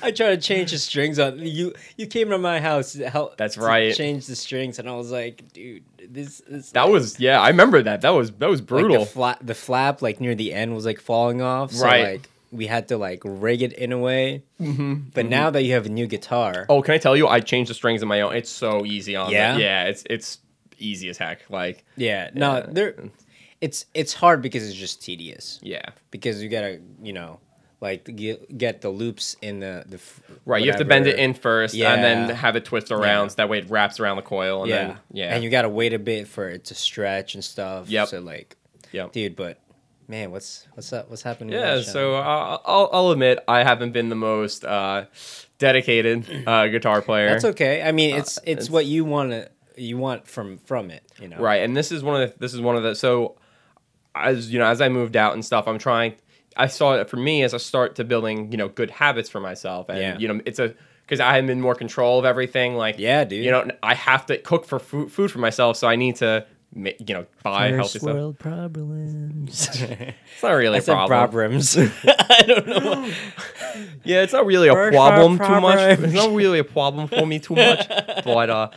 i tried to change the strings on you you came to my house to help That's right. change the strings and i was like dude this is that was yeah, I remember that. That was that was like brutal. the, fla- the flap like near the end was like falling off so Right. like we had to like rig it in a way mm-hmm. but now that you have a new guitar oh, can I tell you? I changed the strings on my own. It's so easy on. Yeah? the- yeah. It's it's easy as heck. Like yeah no Yeah. there it's it's hard because it's just tedious yeah. because you gotta you know like get, get the loops in the the Right, you have to bend it in first, and then have it twist around, Yeah. so that way it wraps around the coil, and yeah then yeah, and you gotta wait a bit for it to stretch and stuff Yep. so like Yep. dude but man what's what's up what's happening Yeah, so uh, I'll, I'll admit I haven't been the most uh, dedicated uh, guitar player. that's okay i mean it's it's, it's- what you want to you want from from it you know Right, and this is one of the, this is one of the so as you know as I moved out and stuff, I'm trying. I saw it for me as a start to building you know good habits for myself, and Yeah. you know it's a because I'm in more control of everything. Like Yeah, dude. you know I have to cook for food, food for myself, so I need to you know buy healthy stuff. problems. It's not really I a said problem. problems. I don't know. Yeah, it's not really a First problem too much. It's not really a problem for me too much. But uh,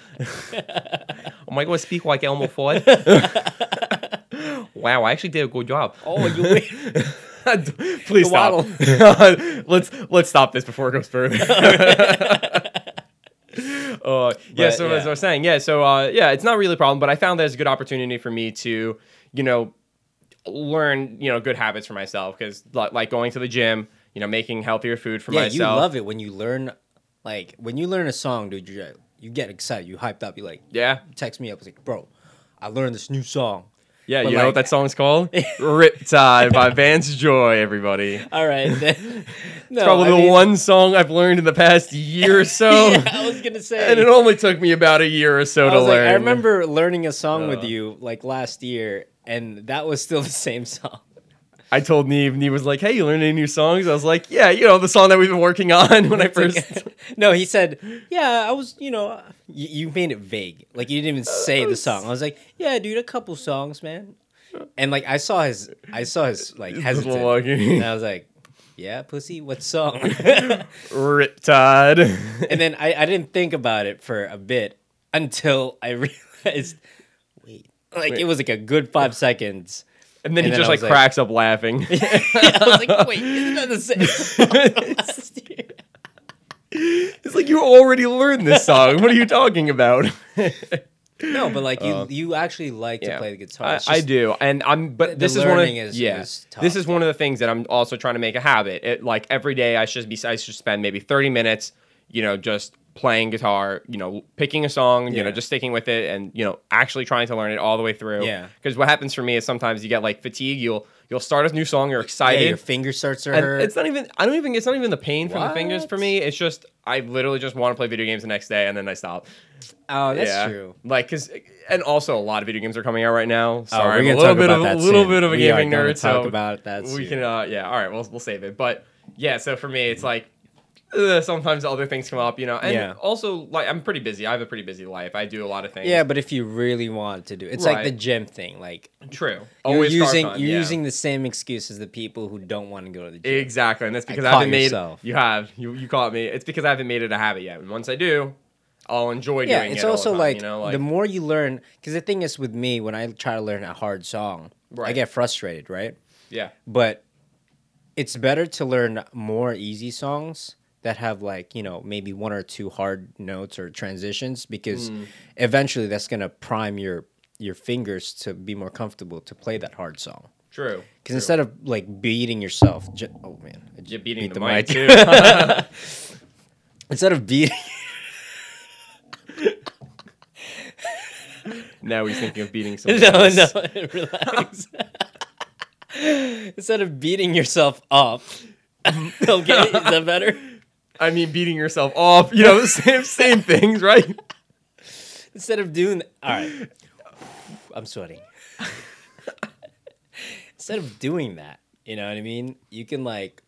am I going to speak like Elmer Fudd? wow, I actually did a good job. Oh, you wait. Please stop. let's let's stop this before it goes further. Uh, yeah, But, so as. I was saying, yeah, so uh, yeah, it's not really a problem, but I found that it's a good opportunity for me to, you know, learn you know good habits for myself because like going to the gym, you know, making healthier food for yeah, myself. you love it when you learn, like when you learn a song, dude. You you get excited, you hyped up. You like Yeah, text me up, it's like, bro, I learned this new song. Yeah. But you know what that song's called? Riptide by Vance Joy. Everybody. All right, then. no, Probably I the mean- one song I've learned in the past year or so. yeah, I was gonna say. And it only took me about a year or so I, to was like, learn. I remember learning a song with Uh. you like last year, and that was still the same song. I told Neve, Neve was like, "Hey, you learned any new songs?" I was like, "Yeah, you know the song that we've been working on when I first. no, he said, "Yeah, I was, you know, you, you made it vague. Like you didn't even uh, say the song." I was like, "Yeah, dude, a couple songs, man." And like I saw his, I saw his like hesitant, and I was like, "Yeah, pussy, what song?" Riptide. and then I, I didn't think about it for a bit until I realized, wait, like Wait. it was like a good five seconds. And then And he then just like, like- cracks up laughing. I was like, wait, isn't that the same last year? it's like you already learned this song. What are you talking about? No, but like you, Uh, you actually like to yeah. play the guitar. I, I do, and I'm. But this is one of is- yeah. is this is one of the things that I'm also trying to make a habit. It like every day I should be I should spend maybe 30 minutes, you know, just playing guitar. You know, picking a song. You know, just sticking with it, and you know, actually trying to learn it all the way through. Yeah. Because what happens for me is sometimes you get like fatigue. You'll you'll start a new song. You're Yeah, excited. your finger starts to hurt. it's not even I don't even it's not even the pain from the fingers for me. It's just I literally just want to play video games the next day and then I stop. oh, that's yeah. true. Like cuz and also a lot of video games are coming out right now. Oh, Sorry, we're gonna a little talk bit about of that a little soon. bit of a We gaming nerd talk so about that we can uh yeah, all right, we'll we'll save it. But yeah, so for me it's like uh, sometimes other things come up, you know. And Yeah. also like I'm pretty busy. I have a pretty busy life. I do a lot of things. Yeah, but if you really want to do, it's like the gym thing. Like true. you're Always using you're yeah. using the same excuse as the people who don't want to go to the gym. Exactly, and that's because I, caught haven't made yourself. you have you you caught me. It's because I haven't made it a habit yet. And once I do, I'll enjoy yeah, doing it's it. all the also time, like, you know, like the more you learn, because the thing is with me, when I try to learn a hard song, I get frustrated, right? yeah, But it's better to learn more easy songs that have like you know maybe one or two hard notes or transitions because Hmm. eventually that's gonna prime your your fingers to be more comfortable to play that hard song. true. Because instead of like beating yourself, ju- oh man, I just beating beat the, mic, too. instead of beating, now he's thinking of beating someone. no, else. no, relax. instead of beating yourself up, okay, is that better? I mean, beating yourself off. You know, the same same things, right? Instead of doing that, all right, I'm sweating. Instead of doing that, you know what I mean? You can like,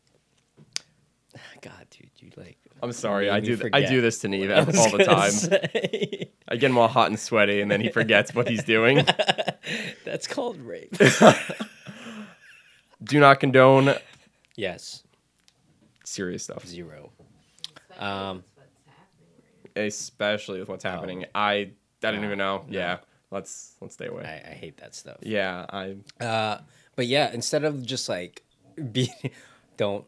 God, dude, you like. I'm sorry. I do th- I do this to Neve what I was all the time. say. I get him all hot and sweaty, and then he forgets what he's doing. That's called rape. Do not condone yes, serious stuff, zero. Especially Um, with what's happening especially with what's happening. Oh. I I didn't No, even know. no. Yeah, let's let's stay away. I, I hate that stuff. Yeah, I Uh, but yeah, instead of just like be, don't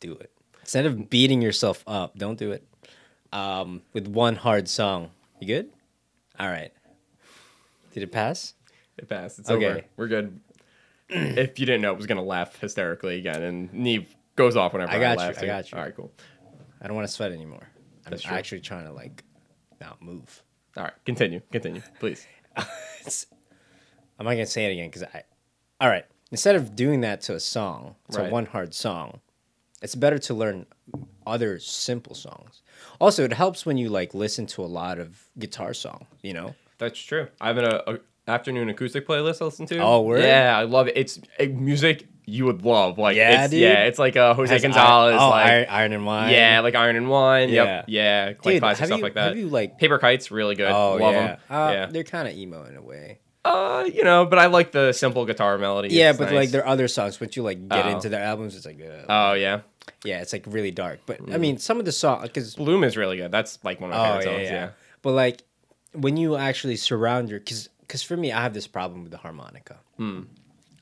do it. Instead of beating yourself up, don't do it. Um, with one hard song, you good? All right. Did it pass? It passed. It's Okay. over. We're good. if you didn't know, it was gonna laugh hysterically again, and Neve goes off whenever I I, got you, laugh. I got you. All right, cool. I don't want to sweat anymore. I'm actually trying to like not move. All right, continue, continue, please. I'm not gonna say it again because I. All right. Instead of doing that to a song, to Right. one hard song, it's better to learn other simple songs. Also, it helps when you like listen to a lot of guitar songs. You know. That's true. I have an a, a afternoon acoustic playlist I listen to. Oh, word? Yeah, I love it. It's uh, music you would love. Like, Yeah, it's, dude? yeah, it's like uh, Jose Has Gonzalez, Iron, oh, like Iron, Iron and Wine. yeah, like Iron and Wine. Yeah. Yep, yeah, quite Dude, classic stuff you, like that. Have you like? Paper Kites, really good. Oh love yeah. them. Uh, yeah, They're kind of emo in a way. uh, you know, but I like the simple guitar melody. yeah, It's but nice. like their other songs, once you like get Oh. into their albums, it's like, uh, Oh yeah, yeah, it's like really dark. But Mm. I mean, some of the songs, because Bloom is really good. That's like one of my oh favorite yeah, songs. yeah, Yeah. But like when you actually surround your, because because for me, I have this problem with the harmonica. Hmm.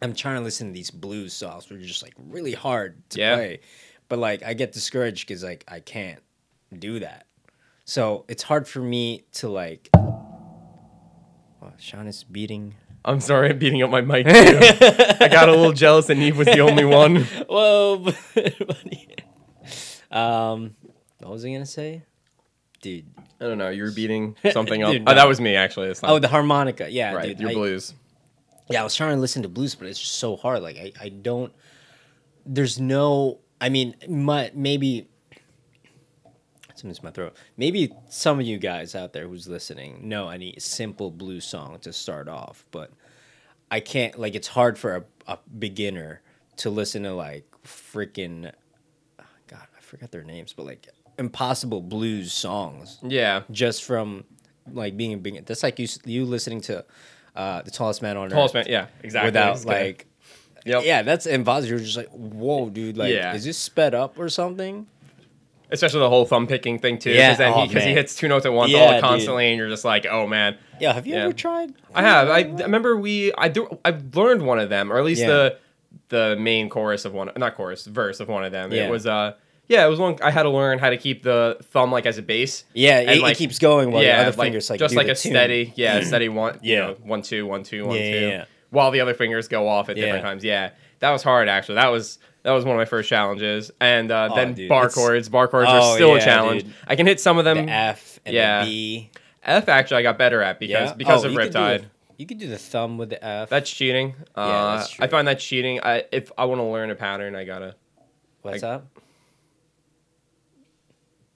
I'm trying to listen to these blues songs where you're just like really hard to Yeah. play, but like I get discouraged because like I can't do that. So it's hard for me to like. Oh, Sean is beating I'm sorry, I'm beating up my mic. Too. I got a little jealous that Neve was the only one. Whoa. buddy. um, what was I gonna say, dude? I don't know. You were beating something else. Dude, Oh, no. that was me actually. It's not, Oh, the harmonica. Yeah, right. dude. your I- blues. Yeah, I was trying to listen to blues, but it's just so hard. Like I, I don't. There's no. I mean, my maybe. Something's in my throat. Maybe some of you guys out there who's listening know any simple blues song to start off, but I can't. Like, it's hard for a, a beginner to listen to like freaking. God, I forgot their names, but like impossible blues songs Yeah. just from like being a beginner. That's like you you listening to uh, the tallest man on Tallest earth man. Yeah. Exactly. without gonna- like Yep. yeah, that's impossible. You're just like, whoa, dude, like, Yeah. is this sped up or something? Especially the whole thumb picking thing too. Yeah, Because then oh, he, 'cause he man. hits two notes at once Yeah, all dude. constantly, and you're just like, oh man. Yeah, have you Yeah. ever tried? I have. I, I remember we. I do. I learned one of them, or at least Yeah. the the main chorus of one. Not chorus, verse of one of them. Yeah. It was. Uh. Yeah, it was one. I had to learn how to keep the thumb like as a bass. Yeah, it, like- it keeps going while yeah, the other fingers like just like a tune. steady, yeah, steady one, yeah, Yeah. know, one two, one two, one two, Yeah, yeah, yeah. while the other fingers go off at different times. Yeah, that was hard actually. That was that was one of my first challenges, and uh, Oh, then dude, bar it's- chords. Bar chords Oh, are still a challenge. dude. I can hit some of them. The F and Yeah. the B. F actually I got better at because Yeah? because Oh, of you Riptide. You could do the thumb with the F. That's cheating. Uh, that's I find that cheating. I if I want to learn a pattern, I gotta What's I- up?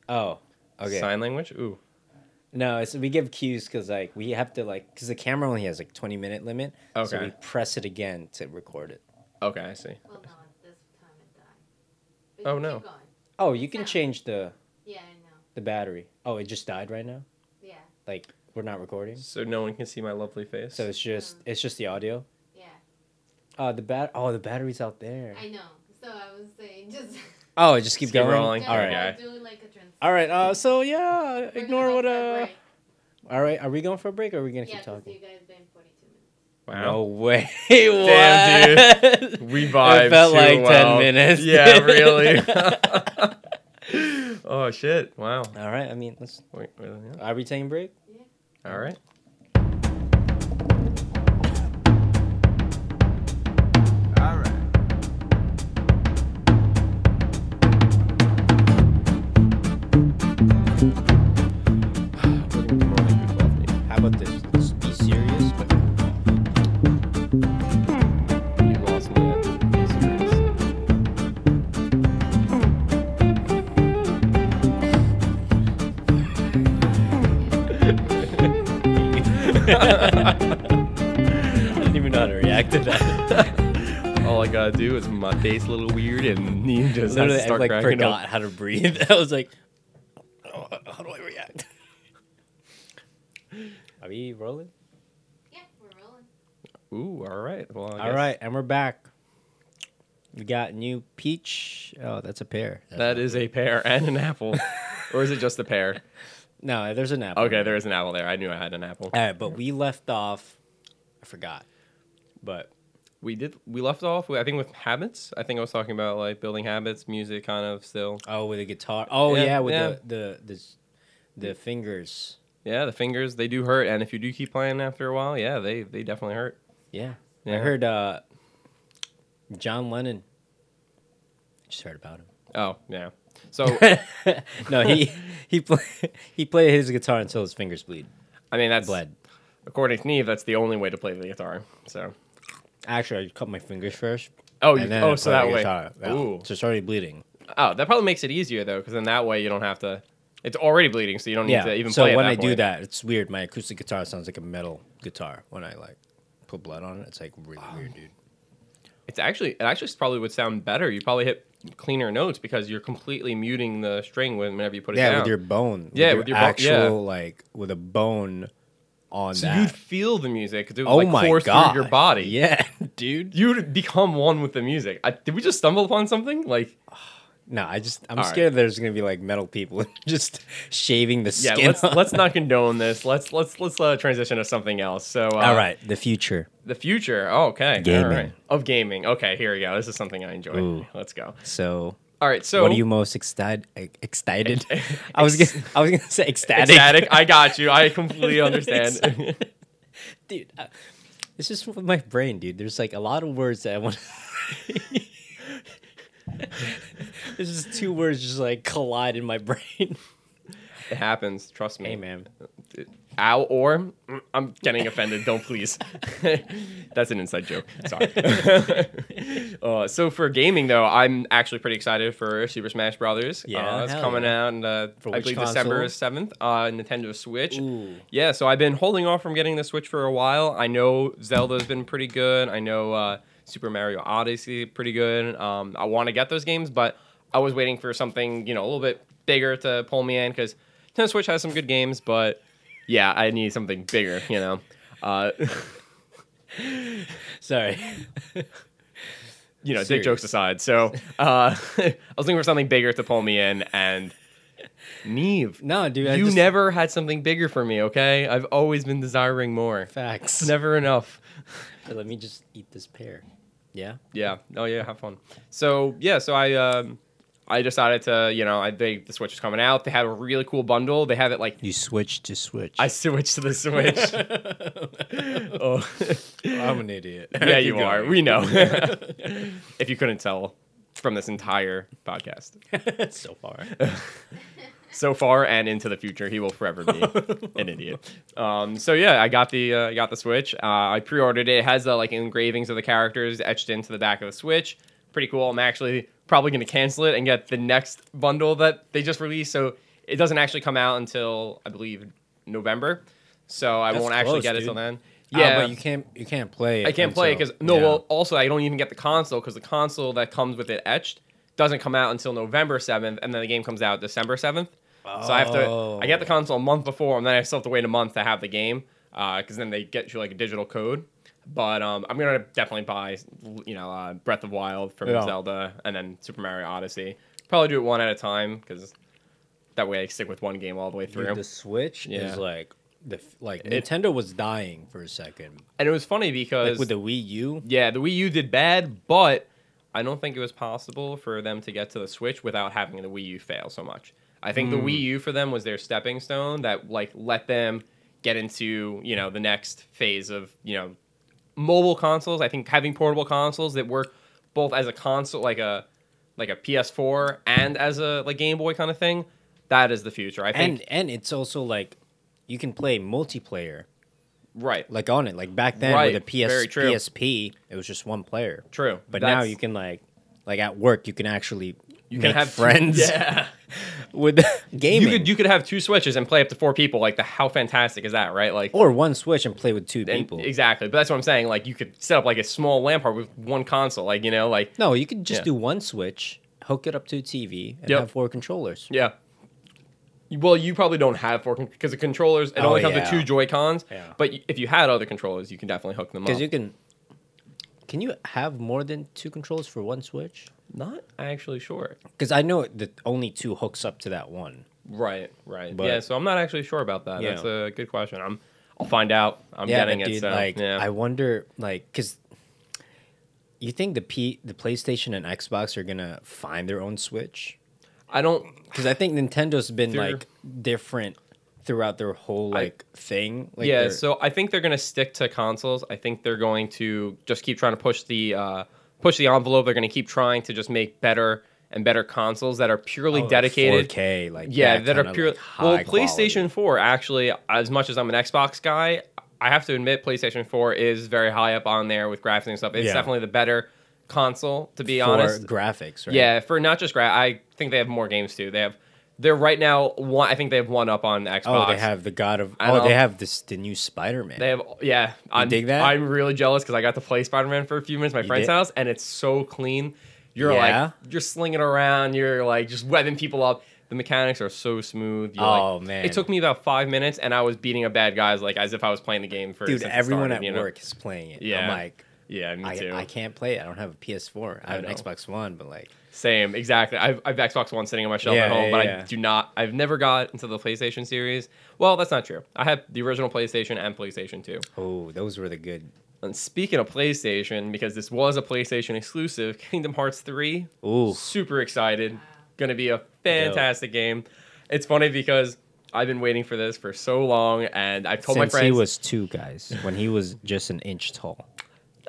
Oh, okay. sign language. Ooh, No, it's we give cues because like we have to like because the camera only has like twenty minute limit. Okay. So we press it again to record it. okay, I see. Well, no, this time it died. But Oh, no. Oh, you can change the Yeah, I know. the battery. Oh, it just died right now. Yeah, Like we're not recording, So no one can see my lovely face. so it's just Mm. it's just the audio. yeah. Uh, the bat. Oh, the battery's out there. I know. So I was saying just. Oh, it just keep Just keep going. rolling. just All right. Okay. Like a transition. All right. Uh, so yeah, We're ignore what. Uh. All right. Are we going for a break or are we gonna Yeah, keep 'cause talking? you guys been 42 minutes. wow. No way. Damn, What? We vibe. It felt too like well. 10 minutes. Yeah, really. oh shit! Wow. All right. I mean, let's. Wait, wait, yeah. Are we taking a break? Yeah. All right. Do is my face a little weird, and you just has Literally, I start like cracking forgot up. how to breathe. I was like, oh, how do I react? Are we rolling? Yeah, we're rolling. Ooh, all right. Well, I All guess right, and we're back. We got new peach. Oh, that's a pear. That's That a pear and an apple, or is it just a pear? no. There's an apple. Okay, there is an apple there. I knew I had an apple. All right, but we left off. I forgot, but We did. We left off. With, I think with habits. I think I was talking about like building habits, music, kind of still. oh, with the guitar. Oh Yeah, yeah, with yeah. the the the the fingers. Yeah, the fingers they do hurt, and if you do keep playing after a while, yeah, they they definitely hurt. Yeah. I heard uh, John Lennon. Just heard about him. Oh yeah. So no, he he play, he played his guitar until his fingers bleed I mean that's bled. according to Neve, that's the only way to play the guitar. So Actually, I cut my fingers first. oh you, oh, I oh so that way. guitar. Yeah. Ooh. So it's already bleeding. Oh, that probably makes it easier though, because then that way you don't have to. It's already bleeding, so you don't need Yeah. to even so play. at when I do that, it's weird. My acoustic guitar sounds like a metal guitar when I like put blood on it. It's like really weird, dude. it's actually it actually probably would sound better. You probably hit cleaner notes because you're completely muting the string whenever you put it Yeah, down. with your bone. Yeah, with with your your bone- actual yeah. like with a bone on so that. you'd feel the music. It would, oh like, my course god, through your body. Yeah, dude. You'd become one with the music. I, did we just stumble upon something? Like, No, I just I'm All right. scared there's gonna be like metal people just shaving the yeah, skin. let's off. let's not condone this. Let's let's let's uh, transition to something else. So, uh, All right, the future. the future. Oh, okay, Gaming. All right. of gaming. Okay, here we go. This is something I enjoy. Ooh. Let's go. So, All right, so what are you most excited? Excited? I was gonna I was gonna say ecstatic. ecstatic? I got you. I completely understand. dude. uh, just with my brain, dude. There's like a lot of words that I want. There's just two words just like collide in my brain. It happens. Trust me. Hey, man. Ow or mm, I'm getting offended. Don't please. That's an inside joke. Sorry. uh, so for gaming though, I'm actually pretty excited for Super Smash Brothers. Yeah, uh, it's coming yeah. out, and uh, For I believe console? December seventh. Uh, Nintendo Switch. Ooh. Yeah, so I've been holding off from getting the Switch for a while. I know Zelda's been pretty good. I know uh, Super Mario Odyssey pretty good. Um, I want to get those games, but I was waiting for something you know a little bit bigger to pull me in because Nintendo Switch has some good games, but yeah, I need something bigger. You know. Uh, Sorry. you know, dick Serious. jokes aside. So uh, I was looking for something bigger to pull me in, and Neve, No, dude. I you just- never had something bigger for me. Okay, I've always been desiring more. facts. Never enough. Let me just eat this pear. Yeah. Yeah. Oh yeah. Have fun. So yeah. So I um, I decided to you know I they the Switch is coming out. They have a really cool bundle. They have it like You switch to switch. I switched to the Switch. oh. I'm an idiot. yeah, you are. We know. if you couldn't tell from this entire podcast. so far. so far and into the future, he will forever be an idiot. Um, so yeah, I got the uh, I got the Switch. Uh, I pre-ordered it. It has the like engravings of the characters etched into the back of the Switch. Pretty cool. I'm actually probably going to cancel it and get the next bundle that they just released. So it doesn't actually come out until I believe November. So I That's won't actually close, get it dude. till then. Ah, yeah, Yeah, but you can't. You can't play. I can't play it because no. yeah. Well, also I don't even get the console because the console that comes with it etched doesn't come out until November seventh, and then the game comes out December seventh. Oh. So I have to. I get the Oh. console a month before, and then I still have to wait a month to have the game uh, because then they get you like a digital code. But um, I'm gonna definitely buy, you know, uh, Breath of Wild from Yeah. Zelda, and then Super Mario Odyssey. Probably do it one at a time because that way I stick with one game all the way through. Dude, the Switch Yeah. is like the like It- Nintendo was dying for a second. and it was funny because Like with the Wii U. Yeah, the Wii U did bad, but I don't think it was possible for them to get to the Switch without having the Wii U fail so much. I think the Wii U for them was their stepping stone that like let them get into, you know, the next phase of, you know, mobile consoles. I think having portable consoles that work both as a console like a like a PS4 and as a like Game Boy kind of thing, that is the future. I think And and it's also like you can play multiplayer right. like on it. Like back then Right, with the PS. PSP, it was just one player. True. But now you can like like at work you can actually you can have friends Yeah. with gaming. You could you could have two switches and play up to four people. Like the how fantastic is that, right? Like or one Switch and play with two and- people. exactly. But that's what I'm saying. Like you could set up like a small LAN party with one console. Like you know, like No, you could just Yeah. do one Switch, hook it up to a TV, and Yep. have four controllers. yeah. Well, you probably don't have four because the controllers. It Oh, only comes yeah. with two Joy Cons. Yeah. But y- if you had other controllers, you can definitely hook them up. Because you can. Can you have more than two controllers for one Switch? Not actually sure. Because I know that only two hooks up to that one. Right. Right. But- yeah. So I'm not actually sure about that. Yeah. That's a good question. I'm. I'll find out. I'm yeah, getting it. dude, so like yeah. I wonder, like, because you think the P, the PlayStation and Xbox are gonna find their own Switch? I don't. Because I think Nintendo's been like different throughout their whole I- like thing. Like yeah, so I think they're going to stick to consoles. I think they're going to just keep trying to push the uh, push the envelope. They're going to keep trying to just make better and better consoles that are purely Oh, dedicated. 4K, like yeah, that are kinda, pure. like, well, PlayStation quality. Four actually, as much as I'm an Xbox guy, I have to admit PlayStation Four is very high up on there with graphics and stuff. It's Yeah. definitely the better console, to be for honest. graphics, right? Yeah, for not just gra- I think they have more games too. They have. They're right now one. I think they have one up on Xbox. Oh, they have the God of. I Oh, know. they have this the new Spider Man. They have yeah. I'm, dig that? I'm really jealous because I got to play Spider Man for a few minutes at my friend's did? house, and it's so clean. You're Yeah? like you're slinging around. You're like just webbing people up. The mechanics are so smooth. You're Oh, like- man. It took me about five minutes, and I was beating up bad guys like as if I was playing the game for. Dude, everyone started, at you know? work is playing it. Yeah. I'm like, Yeah, me I, too. I can't play it. I don't have a PS4. I have I an. Xbox One, but like, Same, exactly. I've, I've Xbox One sitting on my shelf Yeah, at home, yeah, but yeah. I do not. I've never got into the PlayStation series. Well, that's not true. I have the original PlayStation and PlayStation Two. oh, those were the good. And speaking of PlayStation, because this was a PlayStation exclusive, Kingdom Hearts 3, Ooh, super excited. Gonna be a fantastic game. It's funny because I've been waiting for this for so long, and I've told my Since friends he was two guys, when he was just an inch tall,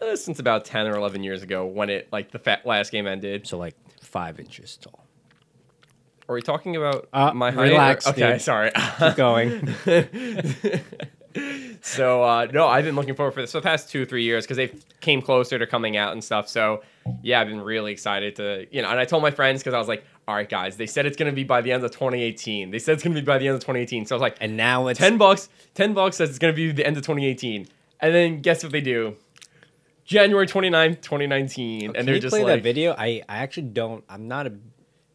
uh, since about ten or eleven years ago when it like the fa- last game ended. so like five inches tall. Are we talking about Uh, my height? or- relax, Okay, dude. sorry. Keep going. so uh, no, I've been looking forward for this for the past two three years because they came closer to coming out and stuff. So yeah, I've been really excited to you know. And I told my friends because I was like, all right, guys, they said it's gonna be by the end of 2018. They said it's gonna be by the end of 2018. So I was like, and now it's ten bucks. Ten bucks says it's gonna be the end of 2018. And then guess what they do? January 29th, 2019, Can and they're you just play like that video? I, I actually don't. I'm not a.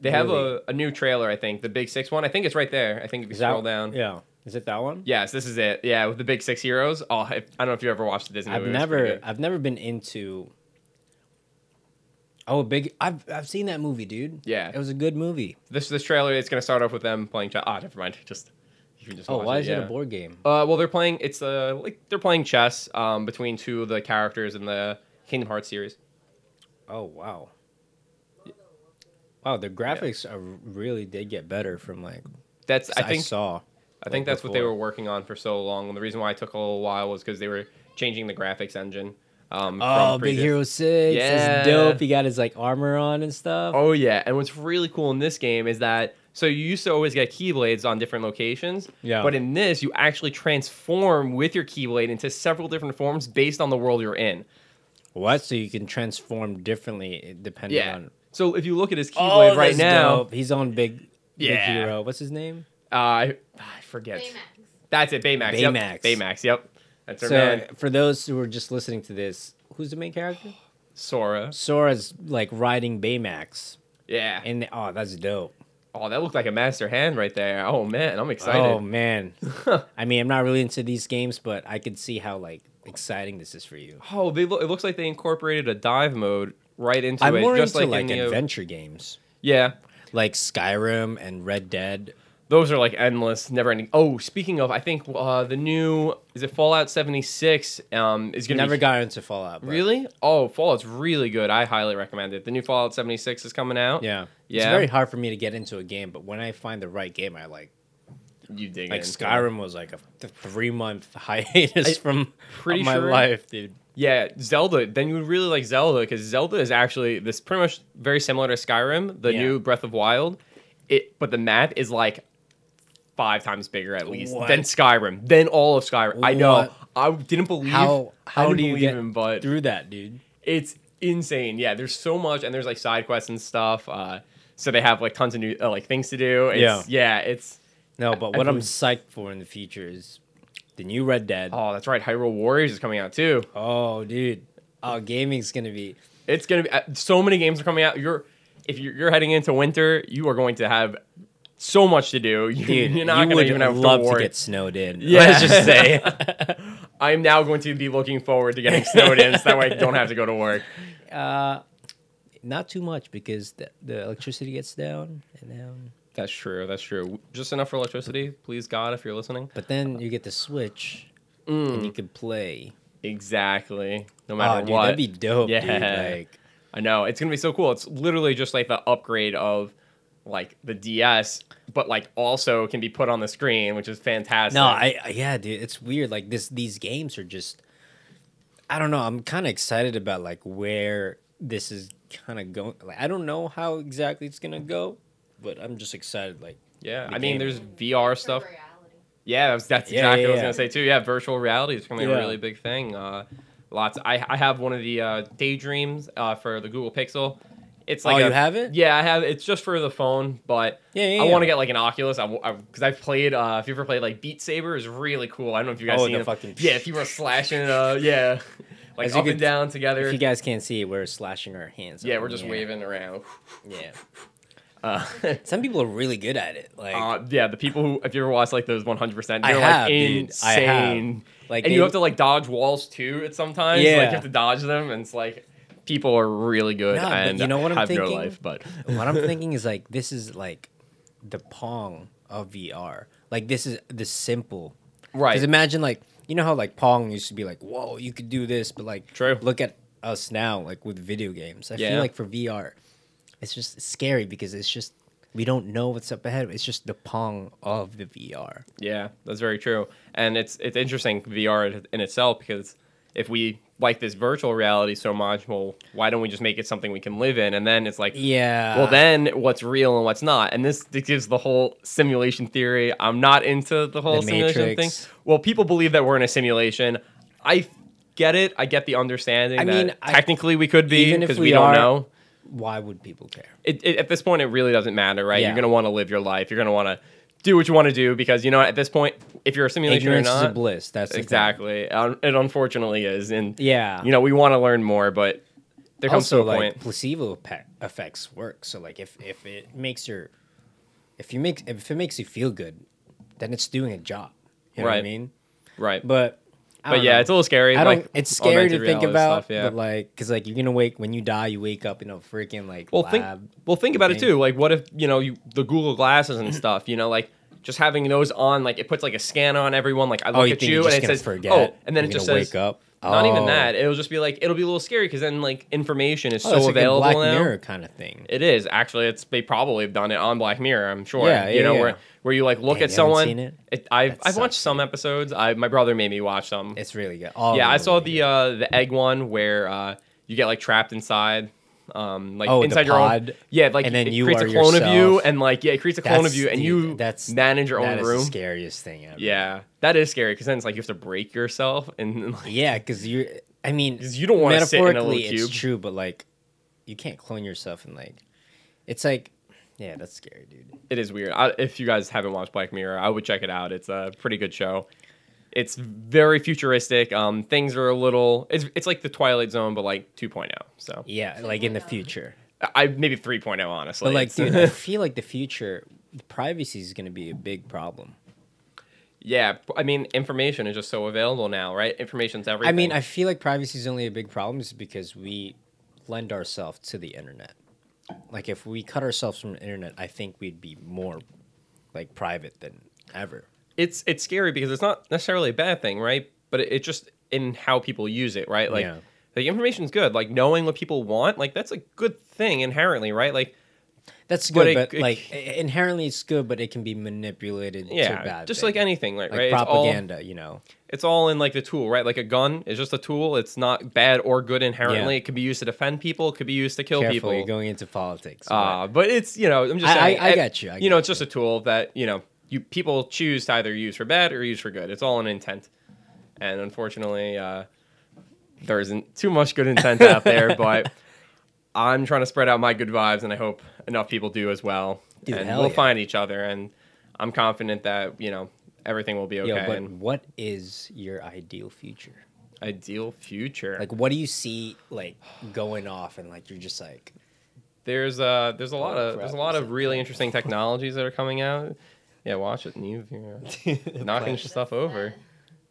they have a, a new trailer. I think the Big Six one. I think it's right there. I think if you Is that- scroll down. Yeah, is it that one? Yes, this is it. Yeah, with the big six heroes. Oh, I, I don't know if you ever watched the Disney I've movie. it was pretty never. I've never been into. Oh, big! I've I've seen that movie, dude. Yeah. it was a good movie. This this trailer is gonna start off with them playing. Ah, never mind. Just you can just. Oh, why it, is yeah. it a board game? Uh, well, they're playing. It's uh like they're playing chess um between two of the characters in the Kingdom Hearts series. Oh wow. Wow, the graphics are really did get better from like That's I think I, saw. I think that's what they were working on for so long. And the reason why it took a little while was because they were changing the graphics engine. Um, Oh, Big Hero Six. Yeah. That's dope. He got his like armor on and stuff. Oh yeah, and what's really cool in this game is that so you used to always get keyblades on different locations. Yeah. But in this, you actually transform with your keyblade into several different forms based on the world you're in. What? So you can transform differently depending Yeah. on. So if you look at his keyblade Oh, right now, dope. he's on Big Big Hero. What's his name? uh, I, I forget. Baymax. That's it, Baymax. Baymax. Yep. Baymax. Yep. That's our So man, for those who are just listening to this, who's the main character? Sora. Sora's like riding Baymax, Yeah. and oh, that's dope. Oh, that looked like a master hand right there. Oh man, I'm excited. Oh man, I mean, I'm not really into these games, but I could see how like exciting this is for you. Oh, they look. It looks like they incorporated a dive mode right into I'm it, more just into like, like in adventure games, Yeah, like Skyrim and Red Dead. Those are like endless, never ending. Oh, speaking of, I think uh, the new is it Fallout 76 um, is gonna Never be got into Fallout. but- really. Oh, Fallout's really good. I highly recommend it. The new Fallout 76 is coming out. Yeah, yeah. It's very hard for me to get into a game, but when I find the right game, I like. you dig Like it. Skyrim was like a th- three month hiatus I- from pretty my sure- life, dude. Yeah, Zelda. Then you would really like Zelda because Zelda is actually this pretty much very similar to Skyrim, the Yeah. new Breath of Wild. It, but the map is like five times bigger at least What? than Skyrim, than all of Skyrim. I know. I didn't believe How how do you get him, but through that, dude? it's insane. Yeah, there's so much, and there's like side quests and stuff. Uh, so they have like tons of new uh, like things to do. It's, yeah, it's No, but I what I'm psyched for in the future is the new Red Dead. oh, that's right. Hyrule Warriors is coming out too. Oh, dude. Oh, gaming's gonna be. It's gonna be uh, so many games are coming out. You're if you're, you're heading into winter, you are going to have so much to do. You, Dude, you're not you gonna even have love to to, get snowed in. Yeah. Let's just say. I'm now going to be looking forward to getting snowed in, so that way I don't have to go to work. uh, not too much because the, the electricity gets down and down. That's true. That's true. Just enough for electricity, please God, if you're listening. But then you get the switch Mm. and you can play. Exactly. No Oh, matter dude, what. that'd be dope, dude. Yeah. Like, I know it's gonna be so cool. It's literally just like the upgrade of like the DS, but like also can be put on the screen, which is fantastic. no, I, I yeah, dude, it's weird. Like this, these games are just. I don't know. I'm kind of excited about like where this is kind of going. Like, I don't know how exactly it's gonna go, but I'm just excited. Like, yeah. I mean, game. there's VR stuff. Reality. Yeah, that's, that's Yeah, exactly yeah, what I was gonna say too. Yeah, virtual reality is becoming a Yeah. really big thing. Uh, lots. I I have one of the uh, daydreams uh, for the Google Pixel. It's like oh, a- you have it? Yeah, I have. It. It's just for the phone, but Yeah, yeah. I yeah. want to get like an Oculus. I because I've played. Uh, if you ever played like Beat Saber, is really cool. I don't know if you guys Oh, seen the it. fucking- Yeah, if you were slashing. Uh, yeah, like As up and down together. If you guys can't see we're slashing our hands. yeah, we're just waving around. Yeah. Uh, Some people are really good at it. Like, uh, yeah, the people who, if you ever watch like those 100, percent I they're have, like dude. I have. insane. like and they- you have to like dodge walls too. At sometimes, like Yeah. you have to dodge them, and it's like people are really good but and you know what I'm have no thinking? life. But what I'm thinking is like this is like the Pong of VR. Like this is the simple. right, Because imagine like you know how like Pong used to be like, whoa, you could do this, but like True. Look at us now, like with video games. I Yeah. feel like for VR, it's just scary because it's just we don't know what's up ahead. It's just the pong of the VR. Yeah, that's very true. And it's it's interesting VR in itself because if we like this virtual reality so much, well, why don't we just make it something we can live in? And then it's like, Yeah. well, then what's real and what's not? And this, gives the whole simulation theory. I'm not into the whole The simulation Matrix. thing. Well, people believe that we're in a simulation. I get it. I get the understanding. I that mean, I- technically we could be because we we, don't know. why would people care? It, it, at this point, it really doesn't matter, right? Yeah. You're gonna want to live your life. You're gonna want to do what you want to do because you know at this point, if you're a simulation Ignorance or is not, a bliss. That's exactly. It unfortunately is, and Yeah. you know we want to learn more, but there comes also to a like point. placebo pe- effects work. So like if if it makes your if you make if it makes you feel good, then it's doing a job. You know what I Right. mean? Right. But but yeah, know. it's a little scary. I don't. like, it's scary to think about, stuff, yeah. but like, because like you're gonna wake when you die, you wake up in a freaking like well, lab. think well think about it too. Like, what if you know you the Google glasses and stuff? You know, like just having those on, like it puts like a scan on everyone. Like I oh, look oh, at you and it says, forget? oh, and then You're it just says wake up. Not even Oh. that. It'll just be like it'll be a little scary because then like information is Oh, so it's like a available Black now. Mirror kind of thing. It is actually. It's they probably have done it on Black Mirror. I'm sure. Yeah, yeah, you know yeah. where where you like look Damn, at you haven't someone. seen it? I've That I've watched sucks, some episodes. I my brother made me watch some. It's really good. Yeah, I saw are the uh the egg one where uh you get like trapped inside. Um, like Oh, inside your own, pod? yeah, like And then it you creates a clone of you, and like yeah, it creates a clone of you, and you that's manage your that own room. the scariest thing ever. Yeah, that is scary because then it's like you have to break yourself, and like, Yeah, because you're. I mean, you don't wanna sit in a little metaphorically, it's true, but like, you can't clone yourself and like, it's like, yeah, that's scary, dude. it is weird. I, if you guys haven't watched Black Mirror, I would check it out. It's a pretty good show. It's very futuristic. Um, things are a little. It's it's like the Twilight Zone, but like 2.0. So Yeah, like in the future. I maybe 3.0 honestly. But like, dude, I feel like the future, privacy is going to be a big problem. yeah. I mean, information is just so available now, right? Information's everything. I mean, I feel like privacy is only a big problem is because we lend ourselves to the internet. Like, if we cut ourselves from the internet, I think we'd be more like private than ever. It's it's scary because it's not necessarily a bad thing, right? But it, it just in how people use it, right? Like Yeah. the information's good. Like knowing what people want, like that's a good thing inherently, right? Like That's But good, it- but, it- like i- inherently, it's good, but it can be manipulated to yeah, bad. just thing. like anything, like, like right? It's all- propaganda, you know. it's all in like the tool, right? Like a gun is just a tool. It's not bad or good inherently. Yeah. It could be used to defend people. It could be used to kill Careful, people. you're going into politics. but- Uh, but it's you know I'm just I- saying. I- I get you, I you know, it's just a tool that you know you people choose to either use for bad or use for good. It's all an intent, and unfortunately, uh, there isn't too much good intent out there. But I'm trying to spread out my good vibes, and I hope enough people do as well. Dude, and we'll yeah. find each other, and I'm confident that you know everything will be okay. Yo, but and what is your ideal future? ideal future. Like, what do you see like going off, and like you're just like, There's uh there's a lot Oh, of there's a lot of really interesting technologies that are coming out. Yeah, watch it, Neve. You're knocking stuff over.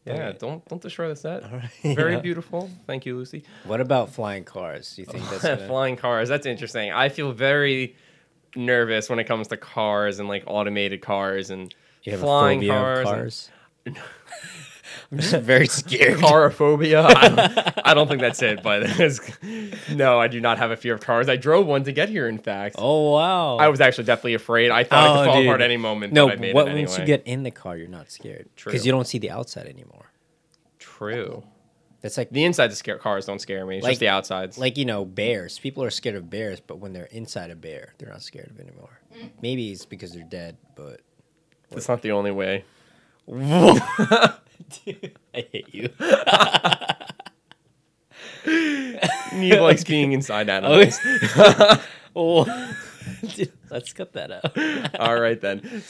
Yeah, Okay. don't don't destroy the set. All right. Very Yeah. beautiful. Thank you, Lucy. What about flying cars? Do you think that's gonna... Flying cars. That's interesting. I feel very nervous when it comes to cars and like automated cars and you have flying a cars. of and- cars? I'm just very scared. Carophobia. I don't, I don't think that's it, but no, I do not have a fear of cars. I drove one to get here. In fact, Oh wow! I was actually definitely afraid. I thought it Oh, could fall dude. apart any moment. no. but I made what it once you get in the car, you're not scared True. because you don't see the outside anymore. True. That's like The inside of scare cars don't scare me. It's Like- just the outsides. like you know bears. People are scared of bears, but when they're inside a bear, they're not scared of it anymore. Maybe it's because they're dead, but That's not the only way. I hate you. Neve likes being inside animals. oh, Dude, let's cut that out. All right then.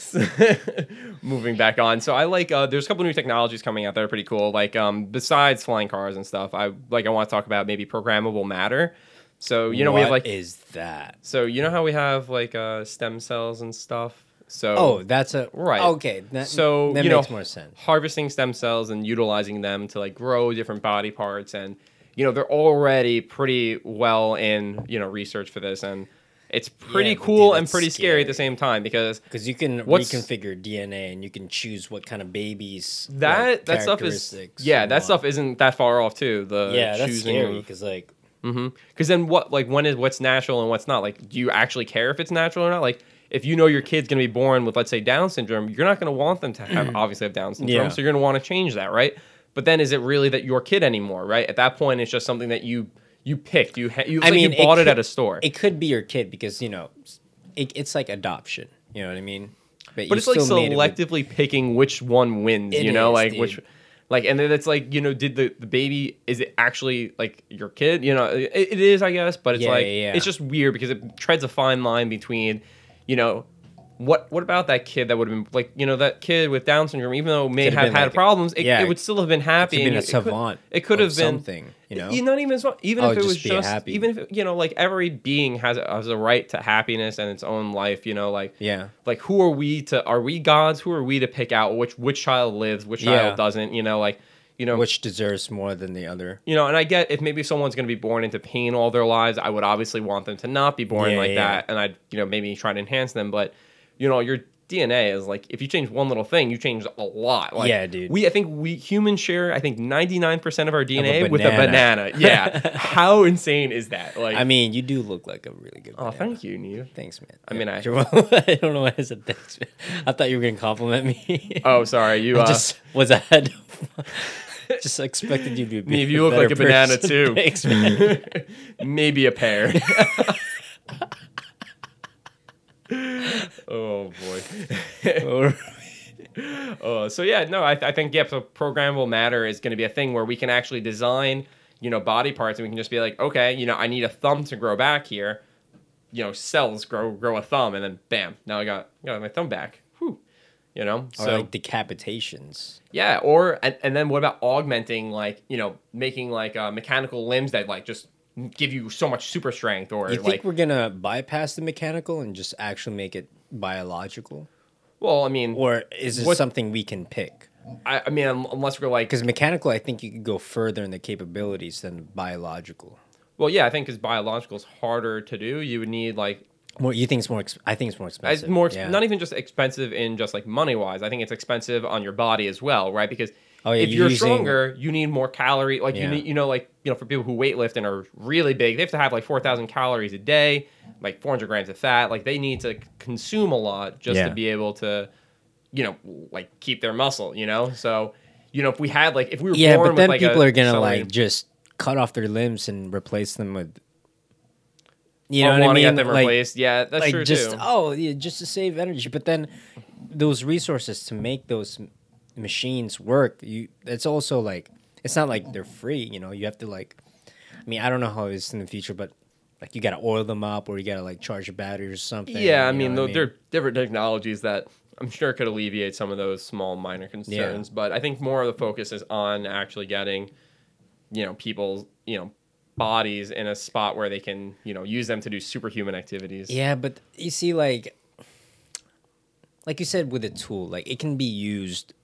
Moving back on. So I like uh there's a couple new technologies coming out that are pretty cool. Like um besides flying cars and stuff, I like I want to talk about maybe programmable matter. So you know we have like is that? so you know how we have like uh stem cells and stuff. So Oh, that's a Right. Okay, that, So, that you know, makes more sense. harvesting stem cells and utilizing them to like grow different body parts and you know they're already pretty well in you know research for this and it's pretty Yeah, cool dude, and pretty scary at the same time because Because you can reconfigure DNA and you can choose what kind of babies. that like, that stuff is yeah that want. stuff isn't that far off too the Yeah, that's choosing scary because like mm-hmm. Because then what, like, when is what's natural and what's not? Like, do you actually care if it's natural or not? Like, if you know your kid's going to be born with let's say Down syndrome, you're not going to want them to have mm. obviously have Down syndrome, Yeah. so you're going to want to change that, right? But then is it really that your kid anymore, right? At that point, it's just something that you you picked. You ha- you, I like mean, you bought it, could- at a store. It could be your kid because you know, it, it's like adoption. You know what I mean? but you it's like made it with- selectively picking which one wins. You know, is, like dude. which. Like and then it's like you know, did the, the baby is it actually like your kid? You know, it, it is, I guess, but it's Yeah, like yeah, yeah. it's just weird because it treads a fine line between, you know, what what about that kid that would have been like you know that kid with Down syndrome, even though it may Could've have been had like- problems, it, yeah, it would still have been happy. been and a it could- savant It could or have been something, you know? not even as- even Oh, if it just was be just happy. even if you know like every being has a, has a right to happiness and its own life. You know, like Yeah. like who are we to are we gods who are we to pick out which which child lives which Yeah. child doesn't you know like you know which deserves more than the other. you know and i get if maybe someone's going to be born into pain all their lives i would obviously want them to not be born Yeah, like yeah. that and i'd you know maybe try to enhance them but you know your dna is like if you change one little thing you change a lot like Yeah, dude. we i think we humans share i think 99% of our dna a with a banana. yeah how insane is that like I mean, you do look like a really good. oh banana. thank you Neve. Thanks, man. I mean, I- I don't know why I said thanks, man. I thought you were gonna compliment me. oh sorry you uh, just was ahead. Just expected you to be. A you look like a banana person. too. Thanks, man. Maybe a pear. oh boy. Uh, so yeah, no, I, I think yeah, so programmable matter is going to be a thing where we can actually design, you know, body parts, and we can just be like, okay, you know, I need a thumb to grow back here. You know, cells grow grow a thumb, and then bam, now I got got my thumb back. You know, or so like decapitations. yeah, or and, and then what about augmenting, like you know, making like uh, mechanical limbs that like just give you so much super strength, or You think like we're gonna bypass the mechanical and just actually make it biological, well, I mean, or is it something we can pick? I, I mean, unless we're like Because mechanical, I think you could go further in the capabilities than biological. Well, yeah, I think because biological is harder to do. You would need like More, you think it's more? I think it's more it's expensive. more ex- yeah. not even just expensive in just like money wise. I think it's expensive on your body as well, right? Because Oh, yeah, if you're using- stronger, you need more calorie. Like you need, you know, like you know, for people who weightlift and are really big, they have to have like four thousand calories a day, like four hundred grams of fat. Like they need to consume a lot just to be able to, you know, like keep their muscle. You know, so you know, if we had like if we were yeah, born but then with, like, people a are gonna like just cut off their limbs and replace them with. You know what I mean? get them like, replaced. Yeah, that's like true just too. oh yeah, just to save energy. But then those resources to make those machines work, you it's also like it's not like they're free. You know, you have to like. I mean, I don't know how it is in the future, but like you gotta oil them up, or you gotta like charge a battery or something. Yeah, I mean, though what there are different technologies that I'm sure could alleviate some of those small minor concerns, but I think more of the focus is on actually getting, you know, people's, you know, bodies in a spot where they can, you know, use them to do superhuman activities. Yeah, but you see, like, like you said, with a tool, like it can be used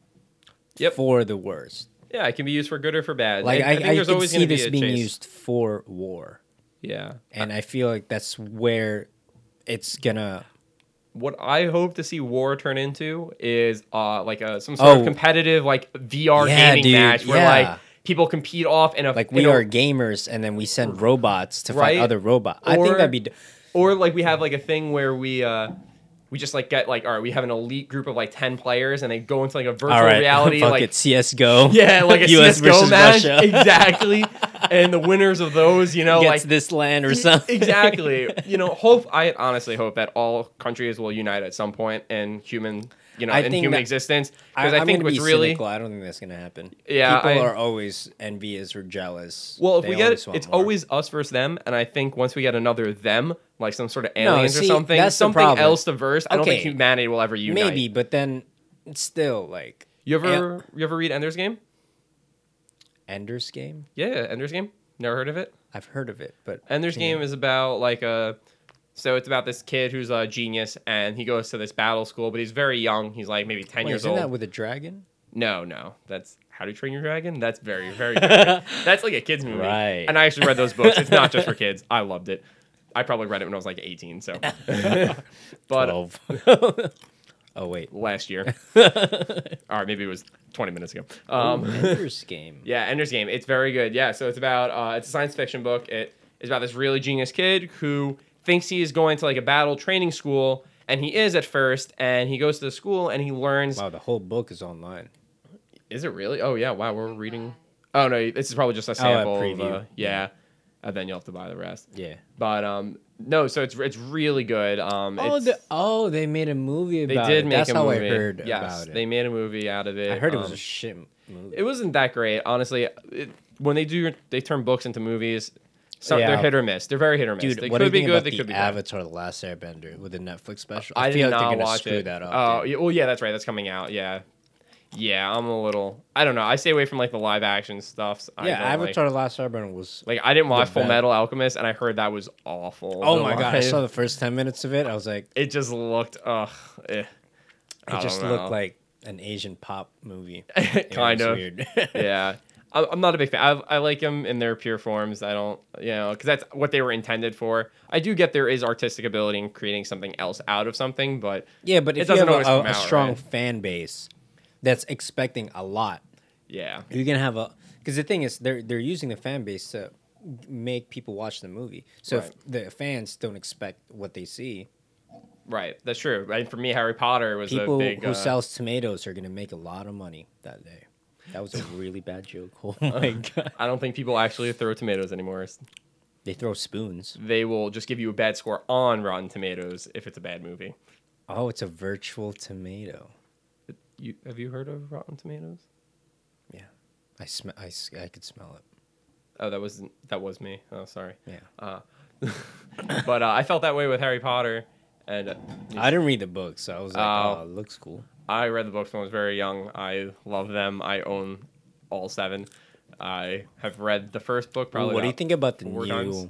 Yep. for the worst. Yeah, it can be used for good or for bad. Like And I, I, think there's can always see gonna be this being chase. used for war, Yeah. and I feel like that's where it's gonna. What I hope to see war turn into is uh like a some sort Oh. of competitive like VR Yeah, gaming dude, match where yeah. like people compete off in a Like we a- are gamers, and then we send robots to Right? fight other robots. I think that'd be. d- or like we have like a thing where we uh we just like get like all right we have an elite group of like 10 players and they go into like a virtual right, reality fuck like it, CS:GO. yeah like a US CS:GO match Russia. exactly and the winners of those you know gets like this land or something. exactly you know hope I honestly hope that all countries will unite at some and human you know I in human existence I, because I, I'm think what's be really cynical. I don't think that's gonna happen. Yeah, people I- are always envious or jealous. well if They we get it it's more. always us versus them and I think once we get another them like some sort of No, aliens or something that's something else to verse I don't think humanity will ever unite maybe, but then it's still like You ever you ever read Ender's Game? Ender's Game. Yeah, Ender's Game. Never heard of it? I've heard of it, but Ender's Yeah. Game is about like a so it's about this kid who's a genius and he goes to this battle school, but he's very young. He's like maybe ten Wait, years isn't old. that with a dragon? no, no, that's How to Train Your Dragon. That's very very different. that's like a kids movie. Right. And I actually read those books. It's not just for kids. I loved it. I probably read it when I was like 18. So, but Twelve. oh wait, last year, or maybe it was 20 minutes ago. Um, Ender's Game. Yeah, Ender's Game. It's very good. Yeah, so it's about uh, it's a science fiction book. It is about this really genius kid who thinks he is going to like a battle training school, and he is at first, and he goes to the school and he learns. Wow, the whole book is online. Is it really? Oh yeah, wow, we're reading. Oh no, this is probably just a sample. of, preview. uh, yeah, and then you'll have to buy the rest. Yeah. But um, no, so it's it's really good. Um, Oh, the, oh, they made a movie about. It. They did it. make That's a how. I heard yes, about it. they made a movie out of it. I heard it was Um, a shit movie. It wasn't that great, honestly. It, when they do, they turn books into movies. So they're hit or miss. They're very hit or miss. Dude, they what do could you be think good. about They the could be bad. Avatar: The Last Airbender with the Netflix special? I, I, did feel like not they're gonna watch screw it. that up. Oh, dude. yeah, well, yeah, that's right. That's coming out. Yeah, yeah. I'm a little. I don't know. I stay away from like the live action stuff. I yeah. don't like- Avatar: The Last Airbender was. Like I didn't watch Full. Metal Alchemist, and I heard that was awful. Oh my god! I saw the first ten minutes of it. I was like, It just looked. Ugh. eh. It just looked like an Asian pop movie. Kind of. weird. yeah. I'm not a big fan. I, I like them in their pure forms. I don't, you know, because that's what they were intended for. I do get there is artistic ability in creating something else out of something, but yeah, but It if you doesn't have always a, a, strong right? fan base that's expecting a lot, yeah, you're gonna have a. Because the thing is, they're they're using the fan base to make people watch the movie. So Right. if the fans don't expect what they see, right. That's true. And for me, Harry Potter was people a big. who uh, sells tomatoes are gonna make a lot of money that day. That was a really bad joke. Oh my god! I don't think people actually throw tomatoes anymore. They throw spoons. They will just give you a bad score on Rotten Tomatoes if it's a bad movie. Oh, it's a virtual tomato. You have you heard of Rotten Tomatoes? Yeah, I sm- I, I could smell it. Oh, that was that was me. Oh, sorry. Yeah. Uh, but uh, I felt that way with Harry Potter, and uh, I didn't read the book, so I was like, Oh. oh, it looks cool. I read the books when I was very young. I love them. I own all seven. I have read the first book probably. what do you think about the new? times.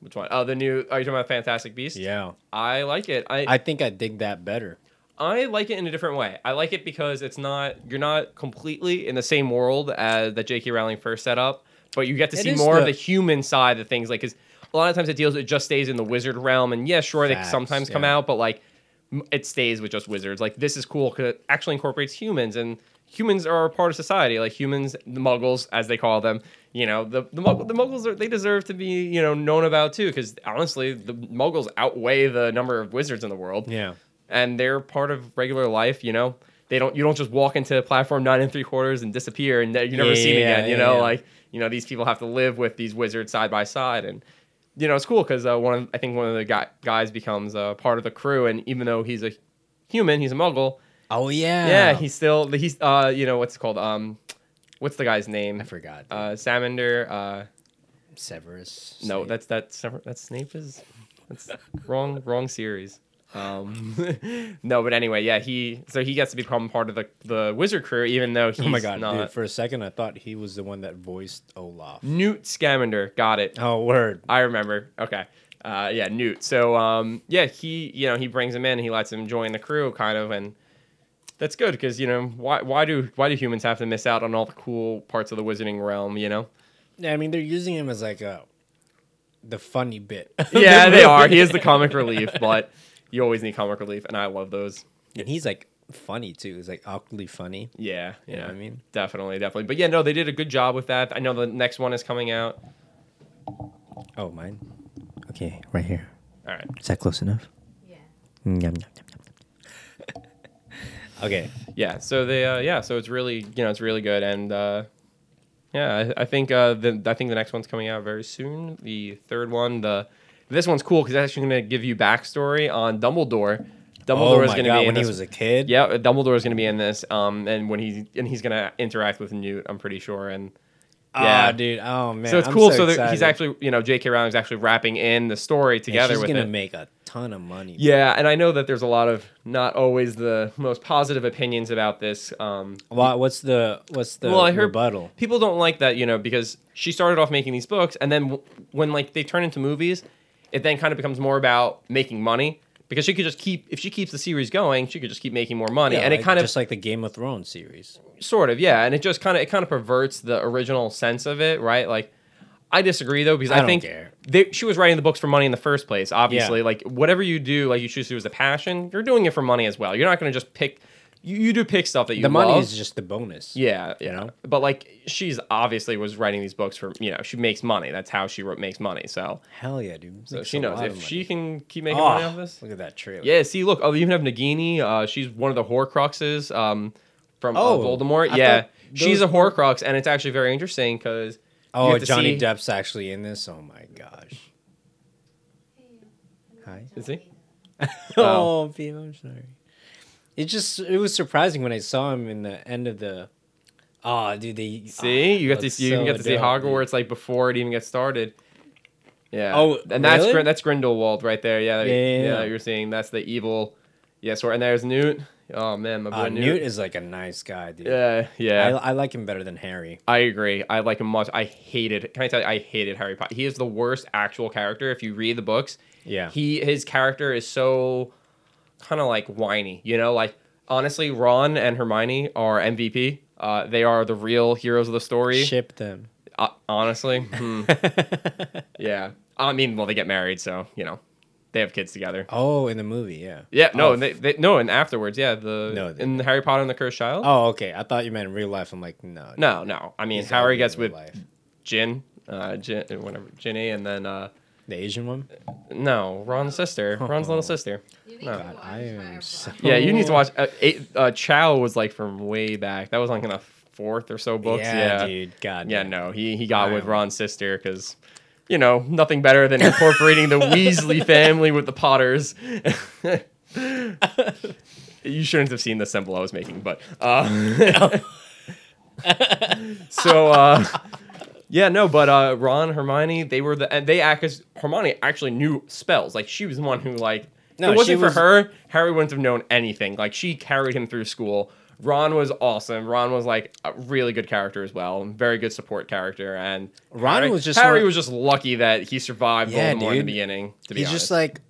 Which one? Oh, the new. Are you talking about Fantastic Beast? Yeah, I like it. I I think I dig that better. I like it in a different way. I like it because it's not you're not completely in the same world as that J.K. Rowling first set up, but you get to It see more of the- the human side of things. Like, cause a lot of times it deals it just stays in the wizard realm, and yeah, sure they Facts, sometimes come out, but like it stays with just wizards. Like this is cool because it actually incorporates humans, and humans are a part of society. Like humans, the Muggles as they call them. You know, the the, the Muggles are they deserve to be you know known about too, because honestly, the Muggles outweigh the number of wizards in the world Yeah, and they're part of regular life. You know, they don't. You don't just walk into platform nine and three quarters and disappear, and you never see them Yeah, again. You yeah, know, yeah. like you know, these people have to live with these wizards side by side, and you know, it's cool because uh, one of I think one of the guy, guys becomes uh, part of the crew, and even though he's a human, he's a Muggle. Oh yeah. Yeah, he's still he's uh you know what's it called um what's the guy's name I forgot. uh Salamander uh Severus. no Snape. that's that's that's Snape is that's wrong wrong series. Um, no, but anyway, yeah, he so he gets to become part of the the wizard crew, even though he's Oh my god, not. dude! For a second, I thought he was the one that voiced Olaf. Newt Scamander, got it. Oh word. I remember. Okay, uh, yeah, Newt. So um, yeah, he you know he brings him in, he lets him join the crew, kind of, and that's good because you know why why do why do humans have to miss out on all the cool parts of the wizarding realm? You know. Yeah, I mean they're using him as like a the funny bit. Yeah, they are. He is the comic relief, but you always need comic relief, and I love those. and he's like funny too. He's like awkwardly funny. Yeah, You yeah. know what I mean? Definitely, definitely. But yeah, no, they did a good job with that. I know the next one is coming out. Oh, mine. Okay, right here. All right. Is that close enough? Yeah. Yum, yum, yum, yum. okay. Yeah. So they, uh, yeah. So it's really, you know, it's really good, and uh, yeah, I, I think uh, the I think the next one's coming out very soon. The third one, the this one's cool because it's actually going to give you backstory on Dumbledore. Dumbledore oh is going to be in when he was a kid. yeah, Dumbledore is going to be in this. Um, and when he and he's going to interact with Newt, I'm pretty sure, and Yeah, Yeah. dude. Oh man. so it's I'm cool. So, that he's actually, you know, J.K. Rowling's actually wrapping in the story together she's with gonna it. make a ton of money. Yeah, and I know that there's a lot of not always the most positive opinions about this. Um, Wha- what's the what's the Well, I heard- rebuttal? people don't like that, you know, because she started off making these books, and then w- when like they turn into movies, it then kind of becomes more about making money because she could just keep if she keeps the series going, she could just keep making more money, Yeah, and it like- kind of just like the Game of Thrones series. sort of yeah, and it just kind of it kind of perverts the original sense of it, right? Like. I disagree though because I I, think. They, she was writing the books for money in the first place. Obviously, Yeah. like whatever you do, like you choose to do as a passion, you're doing it for money as well. You're not going to just pick you, you do pick stuff that you the money love. is just the bonus. Yeah, You know? But like she's obviously was writing these books for you know she makes money. That's how she wrote, makes money. So Hell yeah, dude. so Makes she a knows lot if of she can keep making Oh, money off this. Look at that trailer. Yeah. See, look. Oh, they even have Nagini. Uh, she's one of the Horcruxes. Um, from Oh, uh, Voldemort. I yeah, thought she's a were- Horcrux, and it's actually very interesting because Oh, have to Johnny see- Depp's actually in this. Oh my gosh. Hi. Is he? oh, Pete, I'm sorry. It just it was surprising when I saw him in the end of the. Oh, dude, they see you oh, get to see, you so get to see dude. Hogwarts like before it even gets started. Yeah. Oh, and that's really? That's Grindelwald right there. Yeah, Yeah, yeah, yeah. You're seeing that's the evil. Yeah, so and there's Newt. Oh man, my boy Uh, Newt. Newt is like a nice guy, dude. Yeah, yeah. I, I like him better than Harry. I agree. I like him much. I hated. Can I tell you? I hated Harry Potter. He is the worst actual character. If you read the books, Yeah. he his character is so kind of like whiny. You know, like honestly, Ron and Hermione are MVP. Uh, they are the real heroes of the story. Ship them. Uh, honestly, hmm. yeah. I mean, well, they get married, so you know, they have kids together. oh, in the movie, yeah. Yeah, no, Oh, and they, they no, and afterwards, yeah, the No, in Harry Potter and the Cursed Child. Oh, okay. I thought you meant in real life. I'm like, no. No, no. I mean, Harry gets with life. Jin, uh, Jin, whatever, Ginny, and then uh, the Asian one. no, Ron's sister, Ron's little sister. You need No. to God, I am so- Yeah, you need to watch. Uh, eight, uh, Cho was like from way back. That was like in the fourth or so books. Yeah, Yeah, dude. God. yeah. No, he he got with Ron's sister because. You know, nothing better than incorporating the Weasley family with the Potters. you shouldn't have seen the symbol I was making, but uh, so uh, yeah, no, but uh, Ron, Hermione, they were the and they act as Hermione actually knew spells. Like she was the one who like No, if it wasn't for was- her, Harry wouldn't have known anything. Like she carried him through school. Ron was awesome. Ron was like a really good character as well, very good support character. And Ron Harry, was just Harry was just lucky that he survived Yeah, Voldemort in the beginning. To be He's honest, just like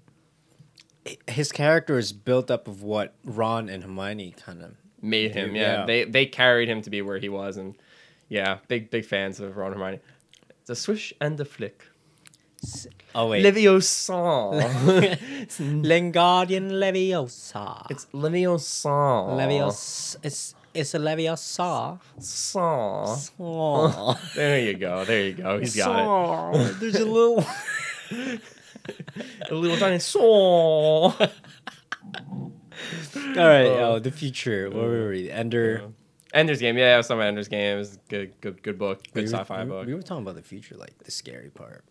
his character is built up of what Ron and Hermione kind of. made him. Yeah. yeah. they they carried him to be where he was, and yeah, big big fans of Ron and Hermione. It's a swish and the flick. Oh wait, Leviosa. Wingardium Leviosa. it's Leviosa. Levios. It's it's a Leviosa. Saw. Oh, There you go. There you go. He's got it. There's a little. A little dinosaur. All right. Uh, oh, the future. What were we? Ender. Ender's Game. Yeah, I was talking about Ender's Game. It was good, good, good book. Good we were- sci-fi we, book. We were talking about the future, like the scary part.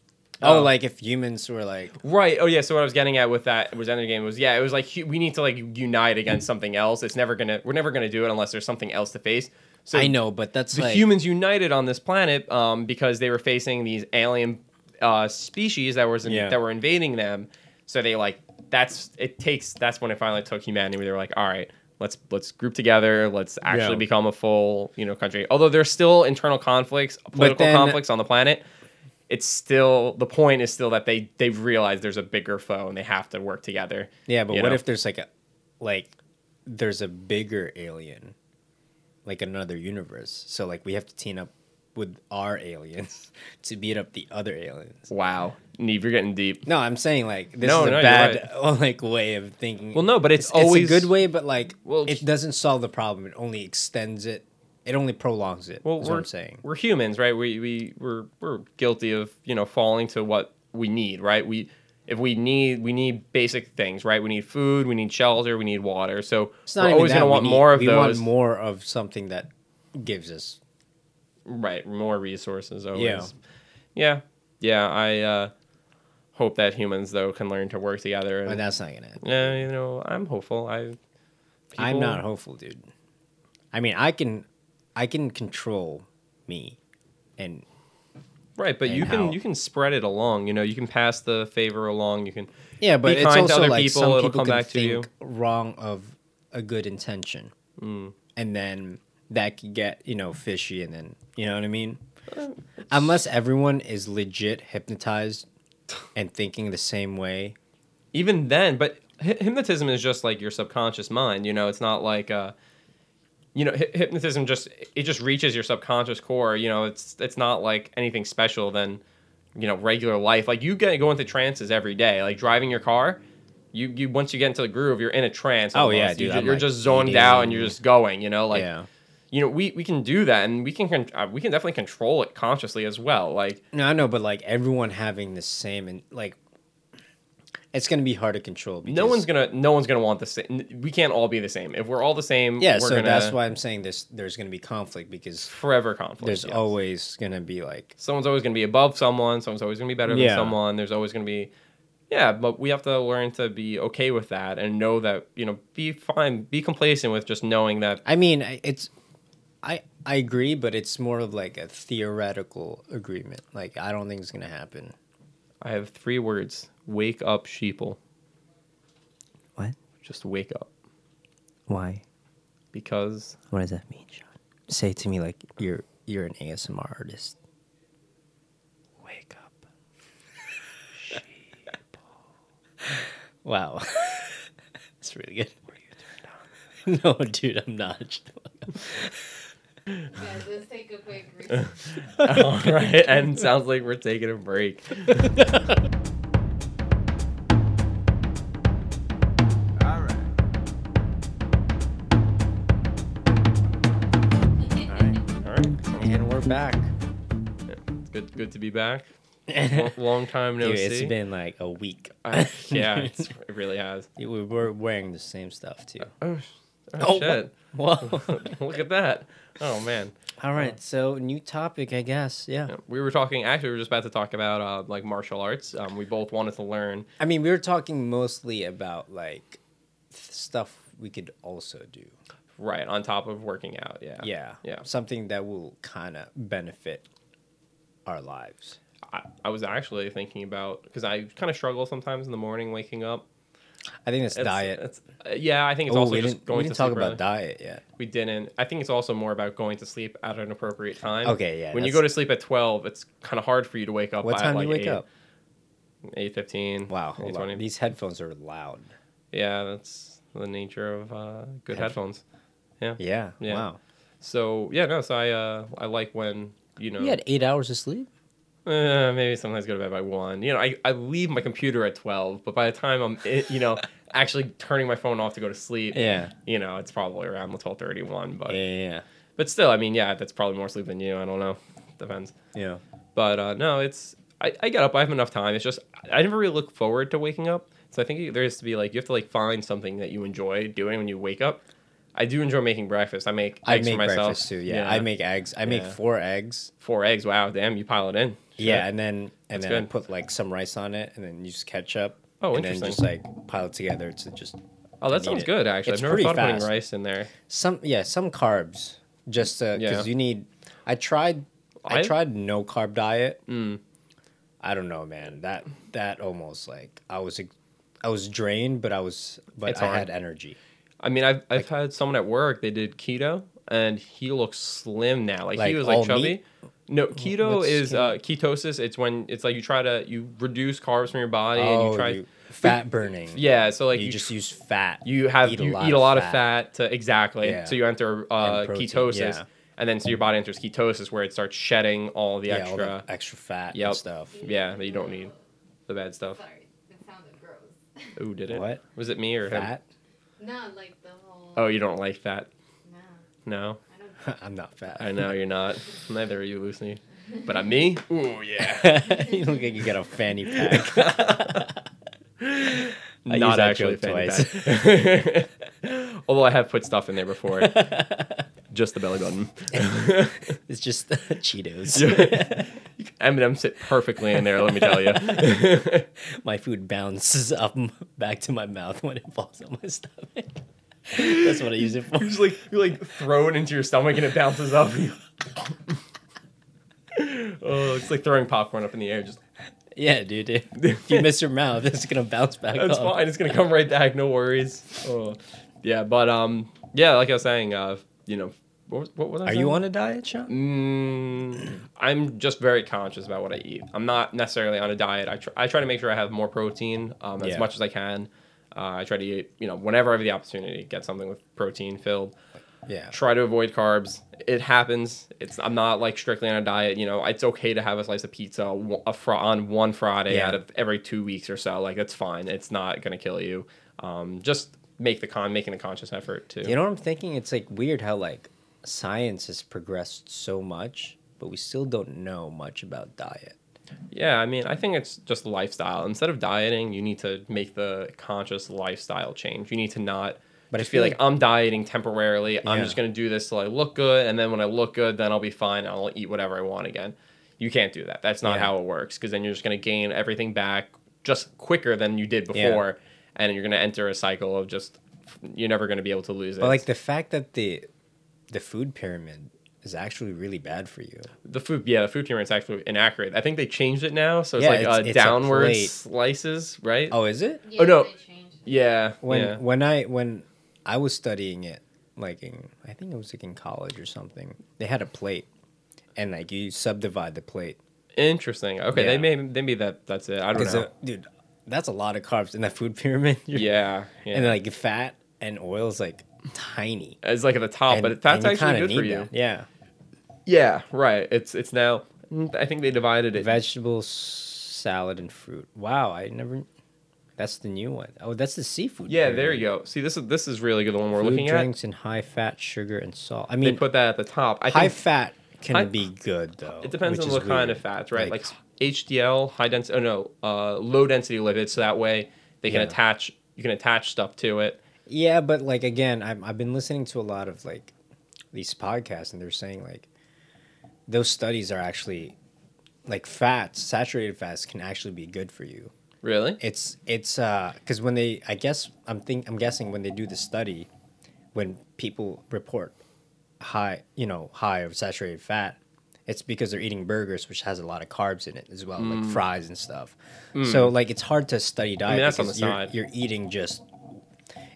Oh. Oh, like if humans were like. Right. Oh yeah. So what I was getting at with that was Ender Game was yeah. It was like we need to like unite against something else. It's never gonna. We're never gonna do it unless there's something else to face. So I know, but that's the like humans united on this planet um, because they were facing these alien uh, species that was Yeah. that were invading them. So they like that's it takes that's when it finally took humanity. Where they were like, all right, let's let's group together. Let's actually Yeah. become a full you know country. Although there's still internal conflicts, political then- conflicts on the planet. It's still the point is still that they they've realized there's a bigger foe and they have to work together. Yeah, but what know? if there's like a, like, there's a bigger alien, like another universe. So like we have to team up with our aliens to beat up the other aliens. Wow, Neve, you're getting deep. No, I'm saying like this No, is a no, you're bad like way of thinking. Well, no, but it's it's, always- a good way, but like Well, it doesn't solve the problem. It only extends it. It only prolongs it. Well, is we're what I'm saying. we're humans, right? We we we're we're guilty of you know falling to what we need, right? We if we need we need basic things, right? We need food, we need shelter, we need water. So It's not we're even always that. gonna we want need- more of those we those, want more of something that gives us. Right? More resources, always. Yeah. yeah, yeah. I uh, hope that humans though can learn to work together. But And, that's not gonna happen. yeah, you know, I'm hopeful. I I'm not hopeful, dude. I mean, I can, I can control me, and right, but and you can how- you can spread it along. You know, you can pass the favor along. You can yeah, but Be it's also other like people, some it'll people come can back to you. think wrong of a good intention, Mm. and then that could get you know fishy, and then you know what I mean. Unless everyone is legit hypnotized and thinking the same way, even then but hy- hypnotism is just like your subconscious mind you know it's not like uh you know hy- hypnotism just it just reaches your subconscious core you know it's it's not like anything special than you know regular life like you get go into trances every day like driving your car You you once you get into the groove, you're in a trance. Oh, yeah, almost. yeah, dude, you, are like, just zoned out and you're just going. You know, like yeah. You know, we we can do that, and we can con- uh, we can definitely control it consciously as well. Like No, I know, but like everyone having the same and like, it's gonna be hard to control. Because, no one's gonna no one's gonna want the same. We can't all be the same. If we're all the same, Yeah, so gonna that's why I'm saying this there's gonna be conflict because forever conflict. there's yes. always gonna be like someone's always going to be above someone someone's always going to be better than someone there's always going to be yeah but we have to learn to be okay with that and know that you know be fine be complacent with just knowing that I mean, it's I I agree, but it's more of like a theoretical agreement. Like I don't think it's gonna happen. i have three words wake up sheeple What? just wake up Why? because What does that mean, Sean? Say it to me like you're you're an ASMR artist. Wake up. Sheeple. Wow. That's really good. Were you turned on? no, dude, I'm not. Guys, let's take a quick recess. all right and sounds like we're taking a break All right. all right and we're back. it's good good to be back Lo- long time no Dude, see it's been like a week. I- yeah it's, it really has we were wearing the same stuff too. Uh, oh, oh, Oh, shit Whoa. look at that oh man All right, so new topic, I guess. Yeah. Yeah, we were talking. Actually, we were just about to talk about uh, like martial arts. Um, we both wanted to learn. I mean, we were talking mostly about like th- stuff we could also do. Right on top of working out. Yeah. Yeah. Yeah. Something that will kind of benefit our lives. I, I was actually thinking about because I kind of struggle sometimes in the morning waking up. I think it's, It's- diet. It's, uh, yeah, I think it's oh, also just going we to didn't talk sleep about early. diet yet. We didn't. I think it's also more about going to sleep at an appropriate time. Okay, yeah, When you go to sleep at twelve, it's kind of hard for you to wake up. What by time like do you wake eight, up? Eight fifteen. Wow, hold on. These headphones are loud. Yeah, that's the nature of uh, good Head- headphones. Yeah. Yeah. Yeah. Wow. So yeah, no. So I uh, I like when you know. You had eight hours of sleep? Uh, maybe sometimes go to bed by one. You know, I, I leave my computer at twelve, but by the time I'm i- you know actually turning my phone off to go to sleep, Yeah. you know, it's probably around the twelve thirty one. But Yeah. Yeah. but still, I mean, yeah, that's probably more sleep than you. I don't know, depends. Yeah. But uh, no, it's I, I get up. I have enough time. It's just I never really look forward to waking up. So I think there has to be like you have to like find something that you enjoy doing when you wake up. I do enjoy making breakfast. I make I eggs make for myself. breakfast too. Yeah. I make eggs. I make four eggs. four eggs. Wow, damn, you pile it in. Yeah, and then and That's then I good. put like some rice on it, and then use ketchup. Oh, and then just like pile it together to just Oh, that need sounds it. good. Actually, It's I've never pretty thought of putting fast. rice in there. some yeah some carbs just because Yeah. you need. I tried. I, I- tried no carb diet. Mm. I don't know, man. That that almost like I was ex- I was drained, but I was but It's I hard. had energy. I mean, I've I've had someone at work. They did keto, and he looks slim now. Like, Like he was all like chubby. meat? No, keto what's is keto? uh, ketosis. It's when it's like you try to you reduce carbs from your body and oh, you try. you- fat burning. yeah, so like you, you, just use fat. you have you eat a lot of fat to exactly. Yeah. So you enter uh, And ketosis, yeah. and then so your body enters ketosis where it starts shedding all the yeah, extra. all the extra fat Yep. and stuff. yeah, that you don't need. The bad stuff. Sorry, it sounded gross. Ooh, did it? What? Was it me or him? Fat? Not like the whole. Oh, you don't like fat? No, No. I don't. I'm not fat. I know you're not. Neither are you, Lucy. But I'm me. Ooh yeah. you look like you got a fanny pack. I use not that actually joke fanny pack. Although I have put stuff in there before, just the belly button. it's just Cheetos. M&M sit perfectly in there. Let me tell you. my food bounces up back to my mouth when it falls on my stomach. That's what I use it for. You just like you like throw it into your stomach and it bounces up. oh, it's like throwing popcorn up in the air. Just Yeah, dude. If you miss your mouth, it's gonna bounce back That's up. fine. It's gonna come right back. No worries. Oh, yeah, but um, yeah, like I was saying, uh, you know, what was, what was I Are saying? you on a diet, Sean? Mm, I'm just very conscious about what I eat. I'm not necessarily on a diet. I try, I try to make sure I have more protein um, as Yeah. much as I can. Uh, I try to eat, you know, whenever I have the opportunity, get something with protein filled. Yeah. Try to avoid carbs. It happens. It's I'm not like strictly on a diet. You know, it's okay to have a slice of pizza a fr- on one Friday Yeah. out of every two weeks or so. Like that's fine. It's not gonna kill you. Um, just make the con making a conscious effort to. You know what I'm thinking? It's like weird how like science has progressed so much, but we still don't know much about diet. Yeah, I mean, I think it's just lifestyle. Instead of dieting, you need to make the conscious lifestyle change. You need to not But I just feel feel like, I'm dieting temporarily. I'm just going to do this till I look good, and then when I look good, then I'll be fine. I'll eat whatever I want again. You can't do that. That's not Yeah. how it works because then you're just going to gain everything back just quicker than you did Yeah. before, and you're going to enter a cycle of just you're never going to be able to lose it. But like the fact that the the food pyramid is actually really bad for you. the food, yeah, the food pyramid is actually inaccurate. I think they changed it now, so it's Yeah, like it's- uh, it's downward plate. slices, right? Oh, is it? Yeah, no. they. Yeah, When yeah. when I when I was studying it, like in I think it was like in college or something, they had a plate, and like you subdivide the plate. Interesting. Okay, they Yeah. may maybe that that's it. I don't know. dude, that's a lot of carbs in that food pyramid. Yeah, yeah. and like fat and oil is like tiny. it's like at the top, and, but fat's actually good for you. that. Yeah, Yeah, right. It's it's now. I think they divided it. vegetables, salad, and fruit. Wow, I never. That's the new one. Oh, that's the seafood. yeah, there you go. See, this is this is really good. The one we're looking drinks and high fat, sugar, and salt. I mean, They put that at the top. I high fat can high- be good though. it depends on what kind weird. of fats, right? Like, Like- HDL, high density. Oh no, uh, low density lipids. So that way they can Yeah. attach. You can attach stuff to it. Yeah, but like again, I've I've been listening to a lot of like these podcasts, and they're saying like those studies are actually like fats, saturated fats can actually be good for you. Really? It's it's uh because when they I guess I'm think I'm guessing when they do the study, when people report high you know high of saturated fat, it's because they're eating burgers which has a lot of carbs in it as well, like fries and stuff. So like it's hard to study diet. Mm. that's on the because you're- side. You're eating just.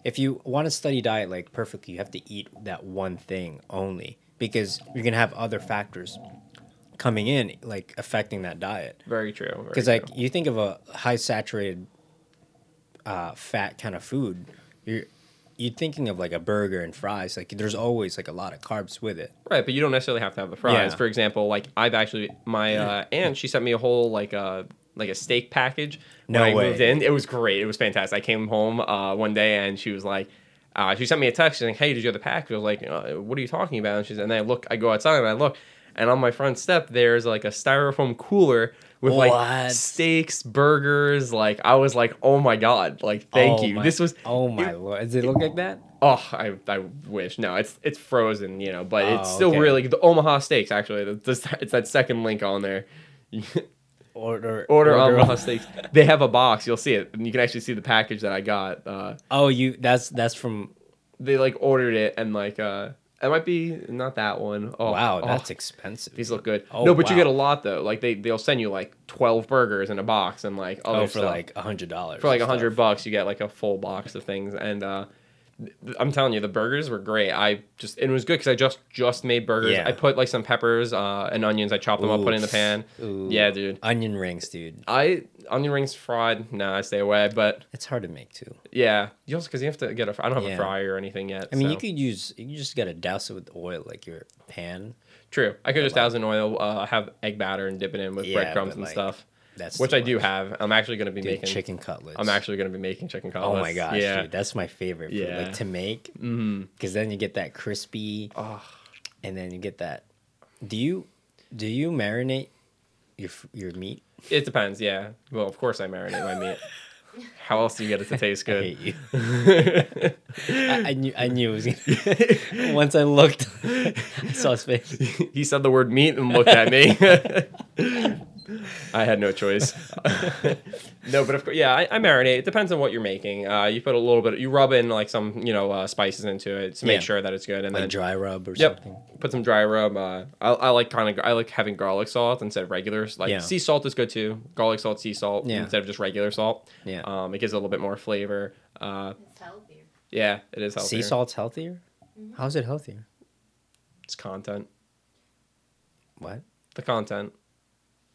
If you want to study diet like perfectly, you have to eat that one thing only because you're gonna have other factors coming in like affecting that diet. Very true. Because like you think of a high saturated, uh, fat kind of food, you're you're thinking of like a burger and fries. Like there's always like a lot of carbs with it. Right, but you don't necessarily have to have the fries. Yeah. For example, like I've actually my uh, aunt she sent me a whole like uh like a steak package when No I way. moved in. It was great. It was fantastic. I came home uh, one day and she was like. Uh, she sent me a text saying, "Hey, did you get the package?" I was like, uh, "What are you talking about?" And she's, and then I look, I go outside and I look, and on my front step there's like a styrofoam cooler with like steaks, burgers. Like I was like, "Oh my god!" Like thank Oh you. my- This was Oh my it- lord! Does it look like that? Oh, I, I wish. No, it's it's frozen, you know, but it's Oh, still okay. really the Omaha Steaks. Actually, it's that second link on there. Order Order Omaha Steaks. They have a box. You'll see it, and you can actually see the package that I got. Uh, Oh, you that's that's from. they like ordered it, and like uh, it might be not that one. Oh wow, oh, that's expensive. these look good. Oh, no, but you get a lot though. Like they they'll send you like twelve burgers in a box, and like oh, for stuff. like a hundred dollars. for like a hundred bucks you get like a full box of things and uh i'm telling you the burgers were great i just it was good because i just just made burgers Yeah. i put like some peppers uh and onions i chopped them up put it in the pan Ooh. yeah dude Onion rings, dude. i onion rings fried no i stay away but It's hard to make too. yeah you also because you have to get a i don't have Yeah. a fryer or anything yet I mean, so. you could use you just gotta douse it with oil, like your pan. true i could just douse in oil uh have egg batter and dip it in with Yeah, breadcrumbs and like, stuff That's which i do have i'm actually going to be Dude, making chicken cutlets. i'm actually going to be making chicken cutlets. Oh my gosh, yeah dude, that's my favorite. food, Yeah. like to make, mm-hmm. because then you get that crispy, oh. and then you get that. Do you do you marinate your your meat? It depends, yeah. Well, of course I marinate my meat. How else do you get it to taste I good? hate you. I, I knew I knew it was gonna. Once I looked, I saw his face. he said the word meat and looked at me. I had no choice. no, but of course, yeah, I, I marinate. It depends on what you're making. Uh, you put a little bit, you rub in like some, you know, uh, spices into it to make Yeah. sure that it's good, and Like then dry rub or Yep. something. put some dry rub. Uh, I, I like kind of, I like having garlic salt instead of regular. Like Yeah. sea salt is good too. Garlic salt, sea salt Yeah. instead of just regular salt. Yeah. Um, it gives a little bit more flavor. Uh, It's healthier. yeah, it is healthier. Sea salt's healthier. How's it healthier? It's content. What? The content.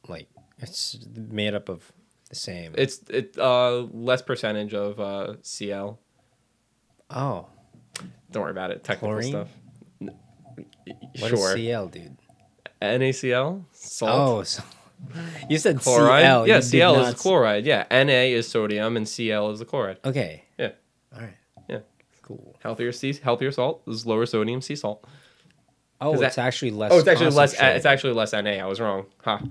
Like it's made up of the same. It's it uh less percentage of uh CL. oh, Don't worry about it. Technical Chlorine? stuff. What sure. is CL, dude? NaCl salt. Oh, so you said chloride. CL. yeah, you Cl is chloride. Yeah, Na is sodium and Cl is the chloride. Okay. Yeah. All right. Yeah. Cool. Healthier sea, healthier salt is lower sodium sea salt. Oh, it's that- actually less. Oh, it's actually less. It's actually less Na. I was wrong. Ha.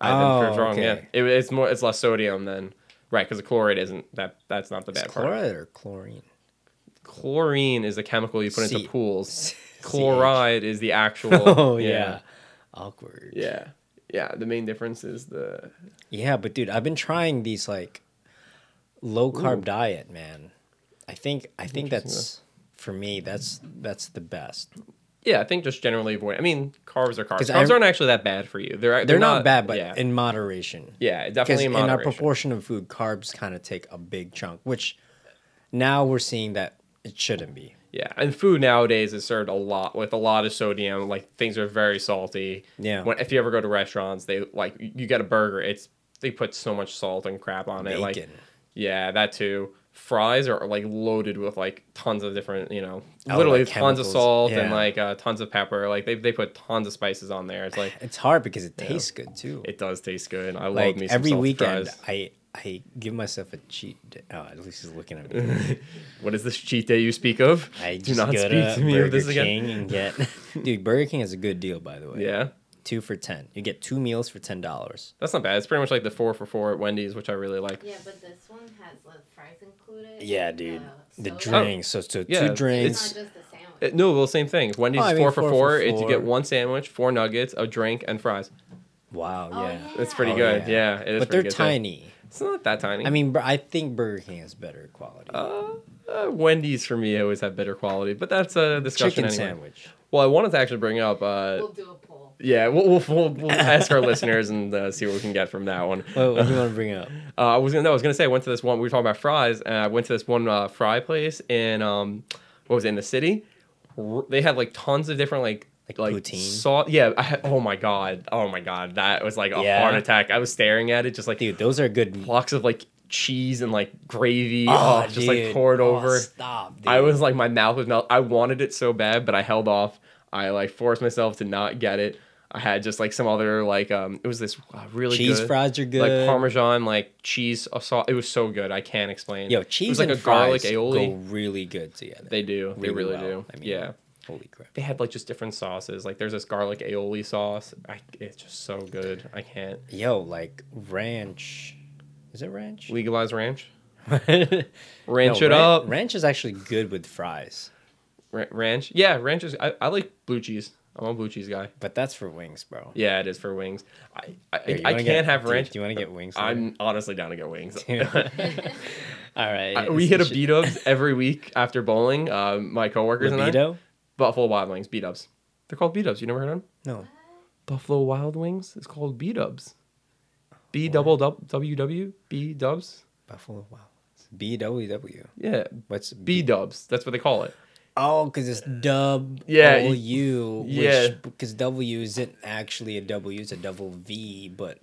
I Oh, was wrong. Yeah, it, it's more. It's less sodium than right because the chloride isn't that. That's not the It's bad part. chloride or chlorine? Chlorine is a chemical you put C- into pools. CH. Chloride is the actual. Oh yeah. yeah. Awkward. Yeah. Yeah. The main difference is the. Yeah, but dude, I've been trying these like low carb diet, man. I think I think that's for me. That's that's the best. Yeah, I think just generally avoid. I mean, carbs are carbs. 'Cause Carbs I- aren't actually that bad for you. They're they're, They're, not, bad, but yeah, in moderation. yeah, Because definitely in in our moderation. proportion of food, carbs kind of take a big chunk, which now we're seeing that it shouldn't be. Yeah, and food nowadays is served a lot with a lot of sodium. Like things are very salty. Yeah. When if you ever go to restaurants, they like you get a burger. It's they put so much salt and crap on it. Like Bacon. yeah, that too. Fries are like loaded with like tons of different, you know, Oh, literally like tons of salt and like uh, tons of pepper. Like they they put tons of spices on there. It's like It's hard because it tastes good too. it does taste good. I like love me some every weekend, fries. I I give myself a cheat. Day. Oh, at least he's looking at me. What is this cheat day you speak of? I Do not speak to me Burger of this again. And get. Dude, Burger King is a good deal, by the way. Yeah, two for ten. You get two meals for ten dollars. that's not bad. It's pretty much like the four for four at Wendy's, which I really like. Yeah, but this one has like fries included. Yeah, and, dude. uh, The drinks. So so Yeah, two it's- It's drinks. not just a sandwich. Uh, no, well, same thing. Wendy's Oh, I mean, four for four four. for Is you get one sandwich, four nuggets, a drink, and fries. wow. Oh, Yeah. It's pretty Oh, good. yeah. Yeah, it is. But pretty they're good, too. tiny. It's not that tiny. I mean, I think Burger King has better quality. uh, uh, Wendy's for me always have better quality, but that's a discussion Chicken anyway. sandwich. Well, I wanted to actually bring up. Uh, We'll do a poll. Yeah, we'll we'll, we'll, we'll ask our listeners and uh, see what we can get from that one. What, what do you want to bring up? Uh, I was gonna no, I was gonna say I went to this one. We were talking about fries, and I went to this one uh, fry place in um, what was it, in the city. R- They had like tons of different like Like poutine? Sauce. Yeah. I oh my god. Oh my god. That was like a Yeah. heart attack. I was staring at it, just like Dude, those are good. blocks of like cheese and like gravy. Oh, Oh, just like poured Oh, over. stop, dude. I was like, my mouth was melt. I wanted it so bad, but I held off. I like forced myself to not get it. I had just like some other like um. It was this uh, really cheese good, fries are good. like parmesan, like cheese uh, sauce. It was so good. I can't explain. Yo, it cheese was like and a garlic fries aioli. go really good together. They do. They really well. do. I mean, yeah. Holy crap. They had like just different sauces. Like there's this garlic aioli sauce. I, it's just so good. I can't Yo, like ranch. Is it ranch? legalize ranch. ranch Ranch it up. Ranch is actually good with fries, Ra- ranch. Yeah, ranch is. I, I like blue cheese. I'm a blue cheese guy. but that's for wings, bro. Yeah, it is for wings. I I, Here, I can't get- have ranch. do you wanna get wings I'm honestly down to get wings. All right. I- we hit a B Dubs every week after bowling. Uh, my coworkers and I. Libido? Buffalo Wild Wings, B Dubs. They're called B Dubs. You never heard of them? No. Buffalo Wild Wings is called B Dubs. B double W W B Dubs. Buffalo Wow. BWW. Yeah, What's B Dubs. That's what they call it. Oh, because it's dub Yeah, y- U. yeah. Which, because W isn't actually a W, it's a double V, but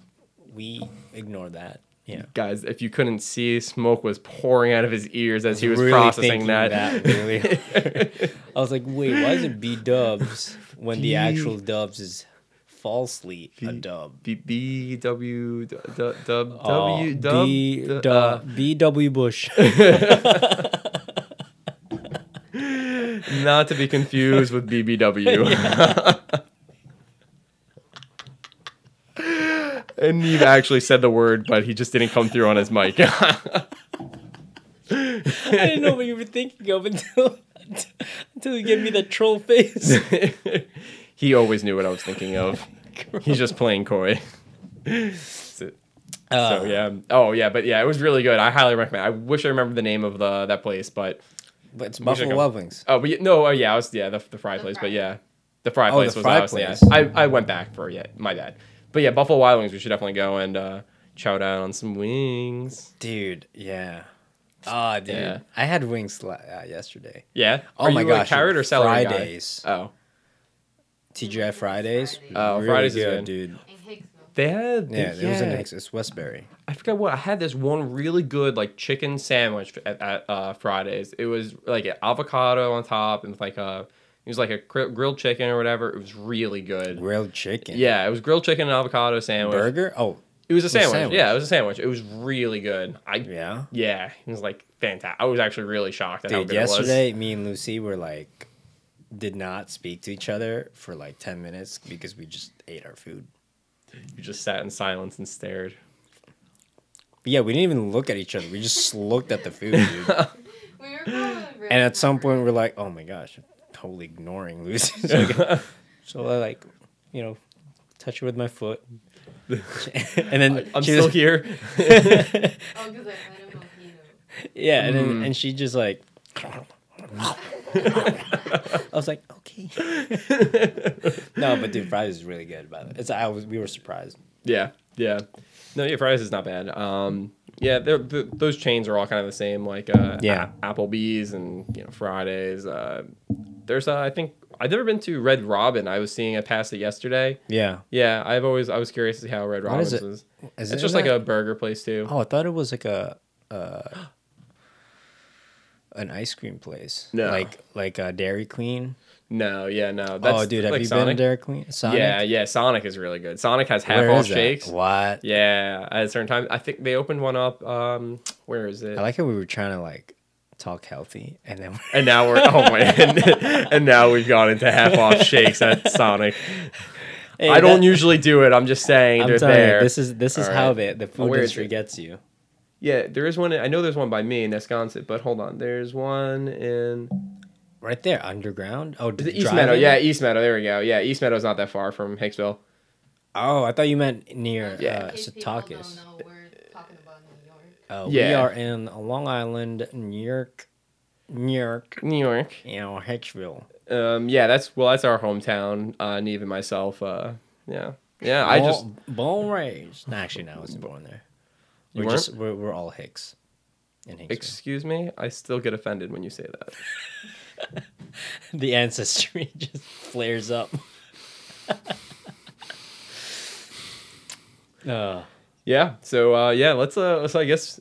we ignore that. Yeah. Guys, if you couldn't see, smoke was pouring out of his ears as he was Really processing thinking that. really. I was like, wait, why is it B dubs when B- the actual dubs is falsely a B- dub? B B W d- dub oh, W dub B, d- du- uh. BW Bush. not to be confused with BBW. and Neve actually said the word, but he just didn't come through on his mic. I didn't know what you were thinking of until until you gave me that troll face. he always knew what I was thinking of. He's just playing coy. so, Uh, so, yeah. Oh yeah, but yeah, it was really good. I highly recommend. I wish I remember the name of the that place, but But it's Buffalo go. Wild Wings. oh, but yeah, no, oh yeah, I was yeah the, the fry The place, fry. but yeah, the fry Oh, place the was fry obviously yeah. place. I I went back for yeah, my bad. But yeah, Buffalo Wild Wings, we should definitely go and uh, chow down on some wings. Dude, yeah. Ah, dude. Yeah. I had wings la- uh, yesterday. Yeah. Oh Are my you a gosh, carrot or celery guy? Fridays. Oh, TGI Fridays. Fridays. Oh, really Fridays is good, good. dude. They had Yeah, they, it was in yeah. It's Westbury. I forgot what I had this one really good like chicken sandwich at, at uh, Fridays. It was like avocado on top and like a It was like a gr- grilled chicken or whatever. It was really good. Grilled chicken. Yeah, it was grilled chicken and avocado sandwich. Burger. Oh, It was a sandwich. sandwich. Yeah, it was a sandwich. It was really good. I yeah. yeah, it was like fantastic. I was actually really shocked at how Dude, good yesterday me and Lucy were like, did not speak to each other for like ten minutes because we just ate our food. It. You just sat in silence and stared. But yeah, we didn't even look at each other. We just looked at the food, dude. We were probably really and at some point, we're like, oh my gosh, I'm totally ignoring Lucy. so, so I like, you know, touch her with my foot. and then I'm she still was- here. Oh, because I had a mojito. Yeah, and then Mm. and she just like. I was like, okay. no, but dude, fries is really good. By the way, it's I was we were surprised. Yeah, yeah. No, yeah, fries is not bad. Um, yeah, th those chains are all kind of the same, like uh, Yeah. A- Applebee's and you know Fridays. Uh, there's uh, I think I've never been to Red Robin. I was seeing it past it yesterday. Yeah, Yeah, I've always I was curious to see how Red Robin is it? is. It's it just like that- a burger place too. Oh, I thought it was like a uh, an ice cream place. No. like like a Dairy Queen. No, yeah, no. That's oh, dude, have like you been Sonic. to Dairy Queen? Sonic. Yeah, yeah. Sonic is really good. Sonic has half off is that? shakes. What? Yeah, at a certain time. I think they opened one up. Um, where is it? I like how we were trying to like talk healthy, and then and now we're oh my, and, now we've gone into half off shakes at Sonic. Hey, I don't that- usually do it. I'm just saying I'm they're there. you, this is this is All how right. the the food industry gets you. Yeah, there is one. I know there's one by me in Wisconsin, but hold on. There's one in Right there, underground. Oh, is did it you East drive Meadow. Yeah, East Meadow. There we go. Yeah, East Meadow's not that far from Hicksville. Oh, I thought you meant near Yeah. uh, In case people Secaucus. don't we're talking about New York. Uh, We Yeah. are in Long Island, New York, New York, New York. you know, Hicksville. Um, yeah, that's well, that's our hometown. Uh, Neve and myself. Uh, yeah, yeah. I just bone raised. Actually, no, I wasn't born there. You We're weren't? just we're, we're all Hicks. In Hicksville. excuse me. I still get offended when you say that. the ancestry just flares up. uh, Yeah. So uh, yeah, let's uh, let's I guess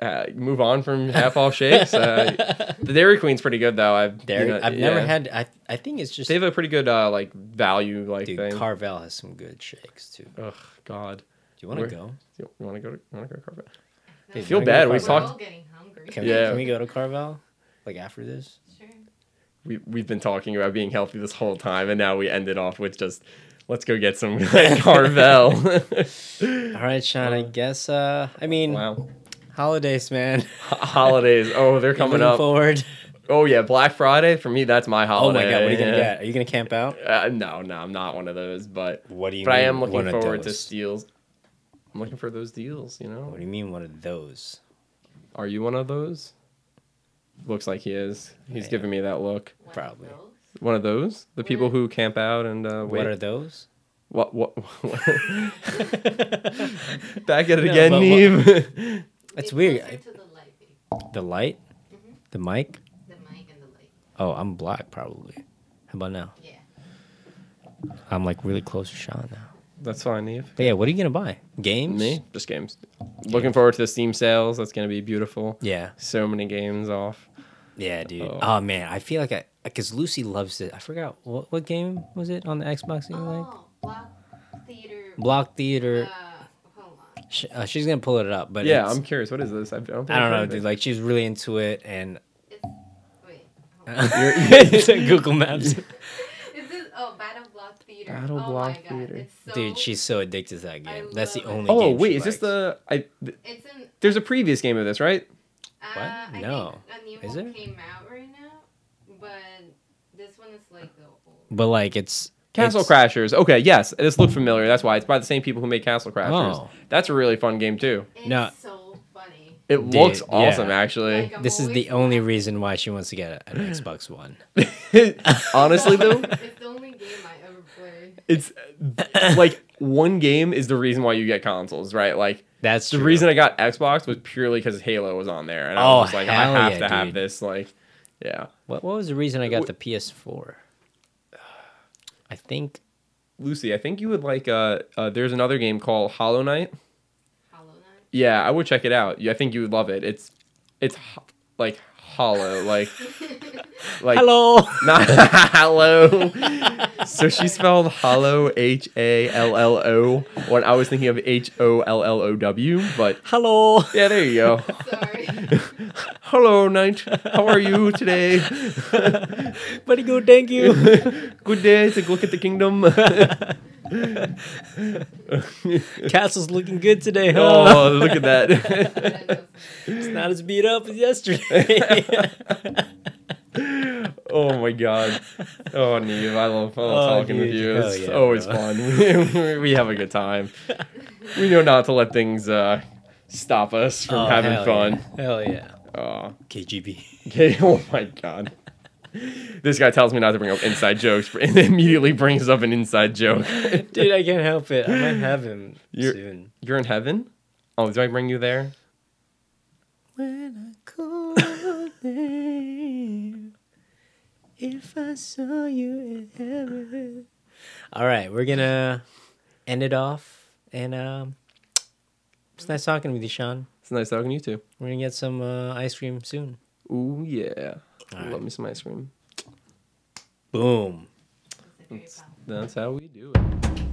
uh, move on from half off shakes. Uh, the Dairy Queen's pretty good though. I've Dairy, you know, I've never had. I I think it's just They have a pretty good uh, like value like dude. thing. Carvel has some good shakes too. Ugh, God. Do you want to go? You, want to go to you want to go to Carpet? Hey, feel wanna go to bad, we Carvel? We're talked- all getting hungry. Can, Yeah. we, can we go to Carvel? Like after this? Sure. We we've been talking about being healthy this whole time, and now we ended off with just let's go get some Carvel. All right, Sean. I guess. Uh, I mean, wow. holidays, man. Holidays. Oh, they're coming Moving up. forward. Oh yeah, Black Friday for me. That's my holiday. Oh holiday. my god, what are you gonna get? Are you gonna camp out? Uh, no, no, I'm not one of those. But What do you? but I mean, am one looking of forward to those? steals. I'm looking for those deals. You know. What do you mean, one of those? Are you one of those? Looks like he is. He's Yeah. giving me that look. One Probably. those. One of those? The people who camp out and uh, wait. What are those? What? What? what? Back at it No, again, but what- Neve. That's Be weird. I- to the light. The light, Mhm. the mic. The mic and the light. Oh, I'm black probably. How about now? Yeah. I'm like really close to Sean now. That's fine, Neve. But yeah, what are you gonna buy? Games? Me? Just games. Looking forward to the Steam sales. That's gonna be beautiful. Yeah, So many games off. yeah, dude. Oh. Oh, man, I feel like I because Lucy loves it. I forgot what what game was it on the Xbox? that You like Oh, Block Theater. Block Theater. Uh, hold on. Sh- uh, she's gonna pull it up, but yeah, it's- I'm curious. What is this? I don't, I don't know, dude. Like she's really into it, and It's wait. hold on. Google Maps. Is this oh Battle Block Theater? Battle oh Block my God. Theater. It's so, Dude, she's so addicted to that I game. That's the love it. only. Oh game wait, she is this the? I. Th- It's in. there's a previous game of this, right? Uh, What? I No. Think a new Is one there? came out right now, but this one is like the old. But like it's Castle it's- Crashers. Okay, yes, this looked familiar. That's why it's by the same people who made Castle Crashers. Oh. That's a really fun game too. It's No. so funny. It Dude, looks yeah. awesome, actually. Like, This is the always only reason why she wants to get an Xbox One. Honestly, though, It's the only game I ever played. It's like one game is the reason why you get consoles, right? Like That's the true. reason I got Xbox was purely because Halo was on there, and I Oh, was just like, I have yeah, to have this. Like, yeah. What what was the reason I got Wh- the PS4? I think Lucy, I think you would like. Uh, uh, there's another game called Hollow Knight. Hollow Knight. Yeah, I would check it out. I think you would love it. It's it's h- like hollow, like like Hello. not hello. so she spelled hollow H A L L O when I was thinking of H O L L O W, but Hello. yeah, there you go. Sorry. Hello, knight. How are you today? Pretty good, thank you. Good day to look at the kingdom. Castle's looking good today, huh? oh, look at that. It's not as beat up as yesterday. oh my god. Oh, Neve, I love, I love Oh, talking with you. Hell It's yeah, always bro. fun. we have a good time. We know not to let things uh, stop us from Oh, having hell fun. Yeah. Hell yeah. Oh. KGB. Okay. Oh my god. This guy tells me not to bring up inside jokes, and immediately brings up an inside joke. Dude, I can't help it. I might have him You're- soon. You're in heaven? Oh, do I bring you there? When I call your name, if I saw you in heaven. All right, we're gonna end it off, and um, it's nice talking with you, Sean. It's nice talking to you too. We're gonna get some uh, ice cream soon. Ooh yeah. All Love right. me some ice cream. Boom. That's how we do it.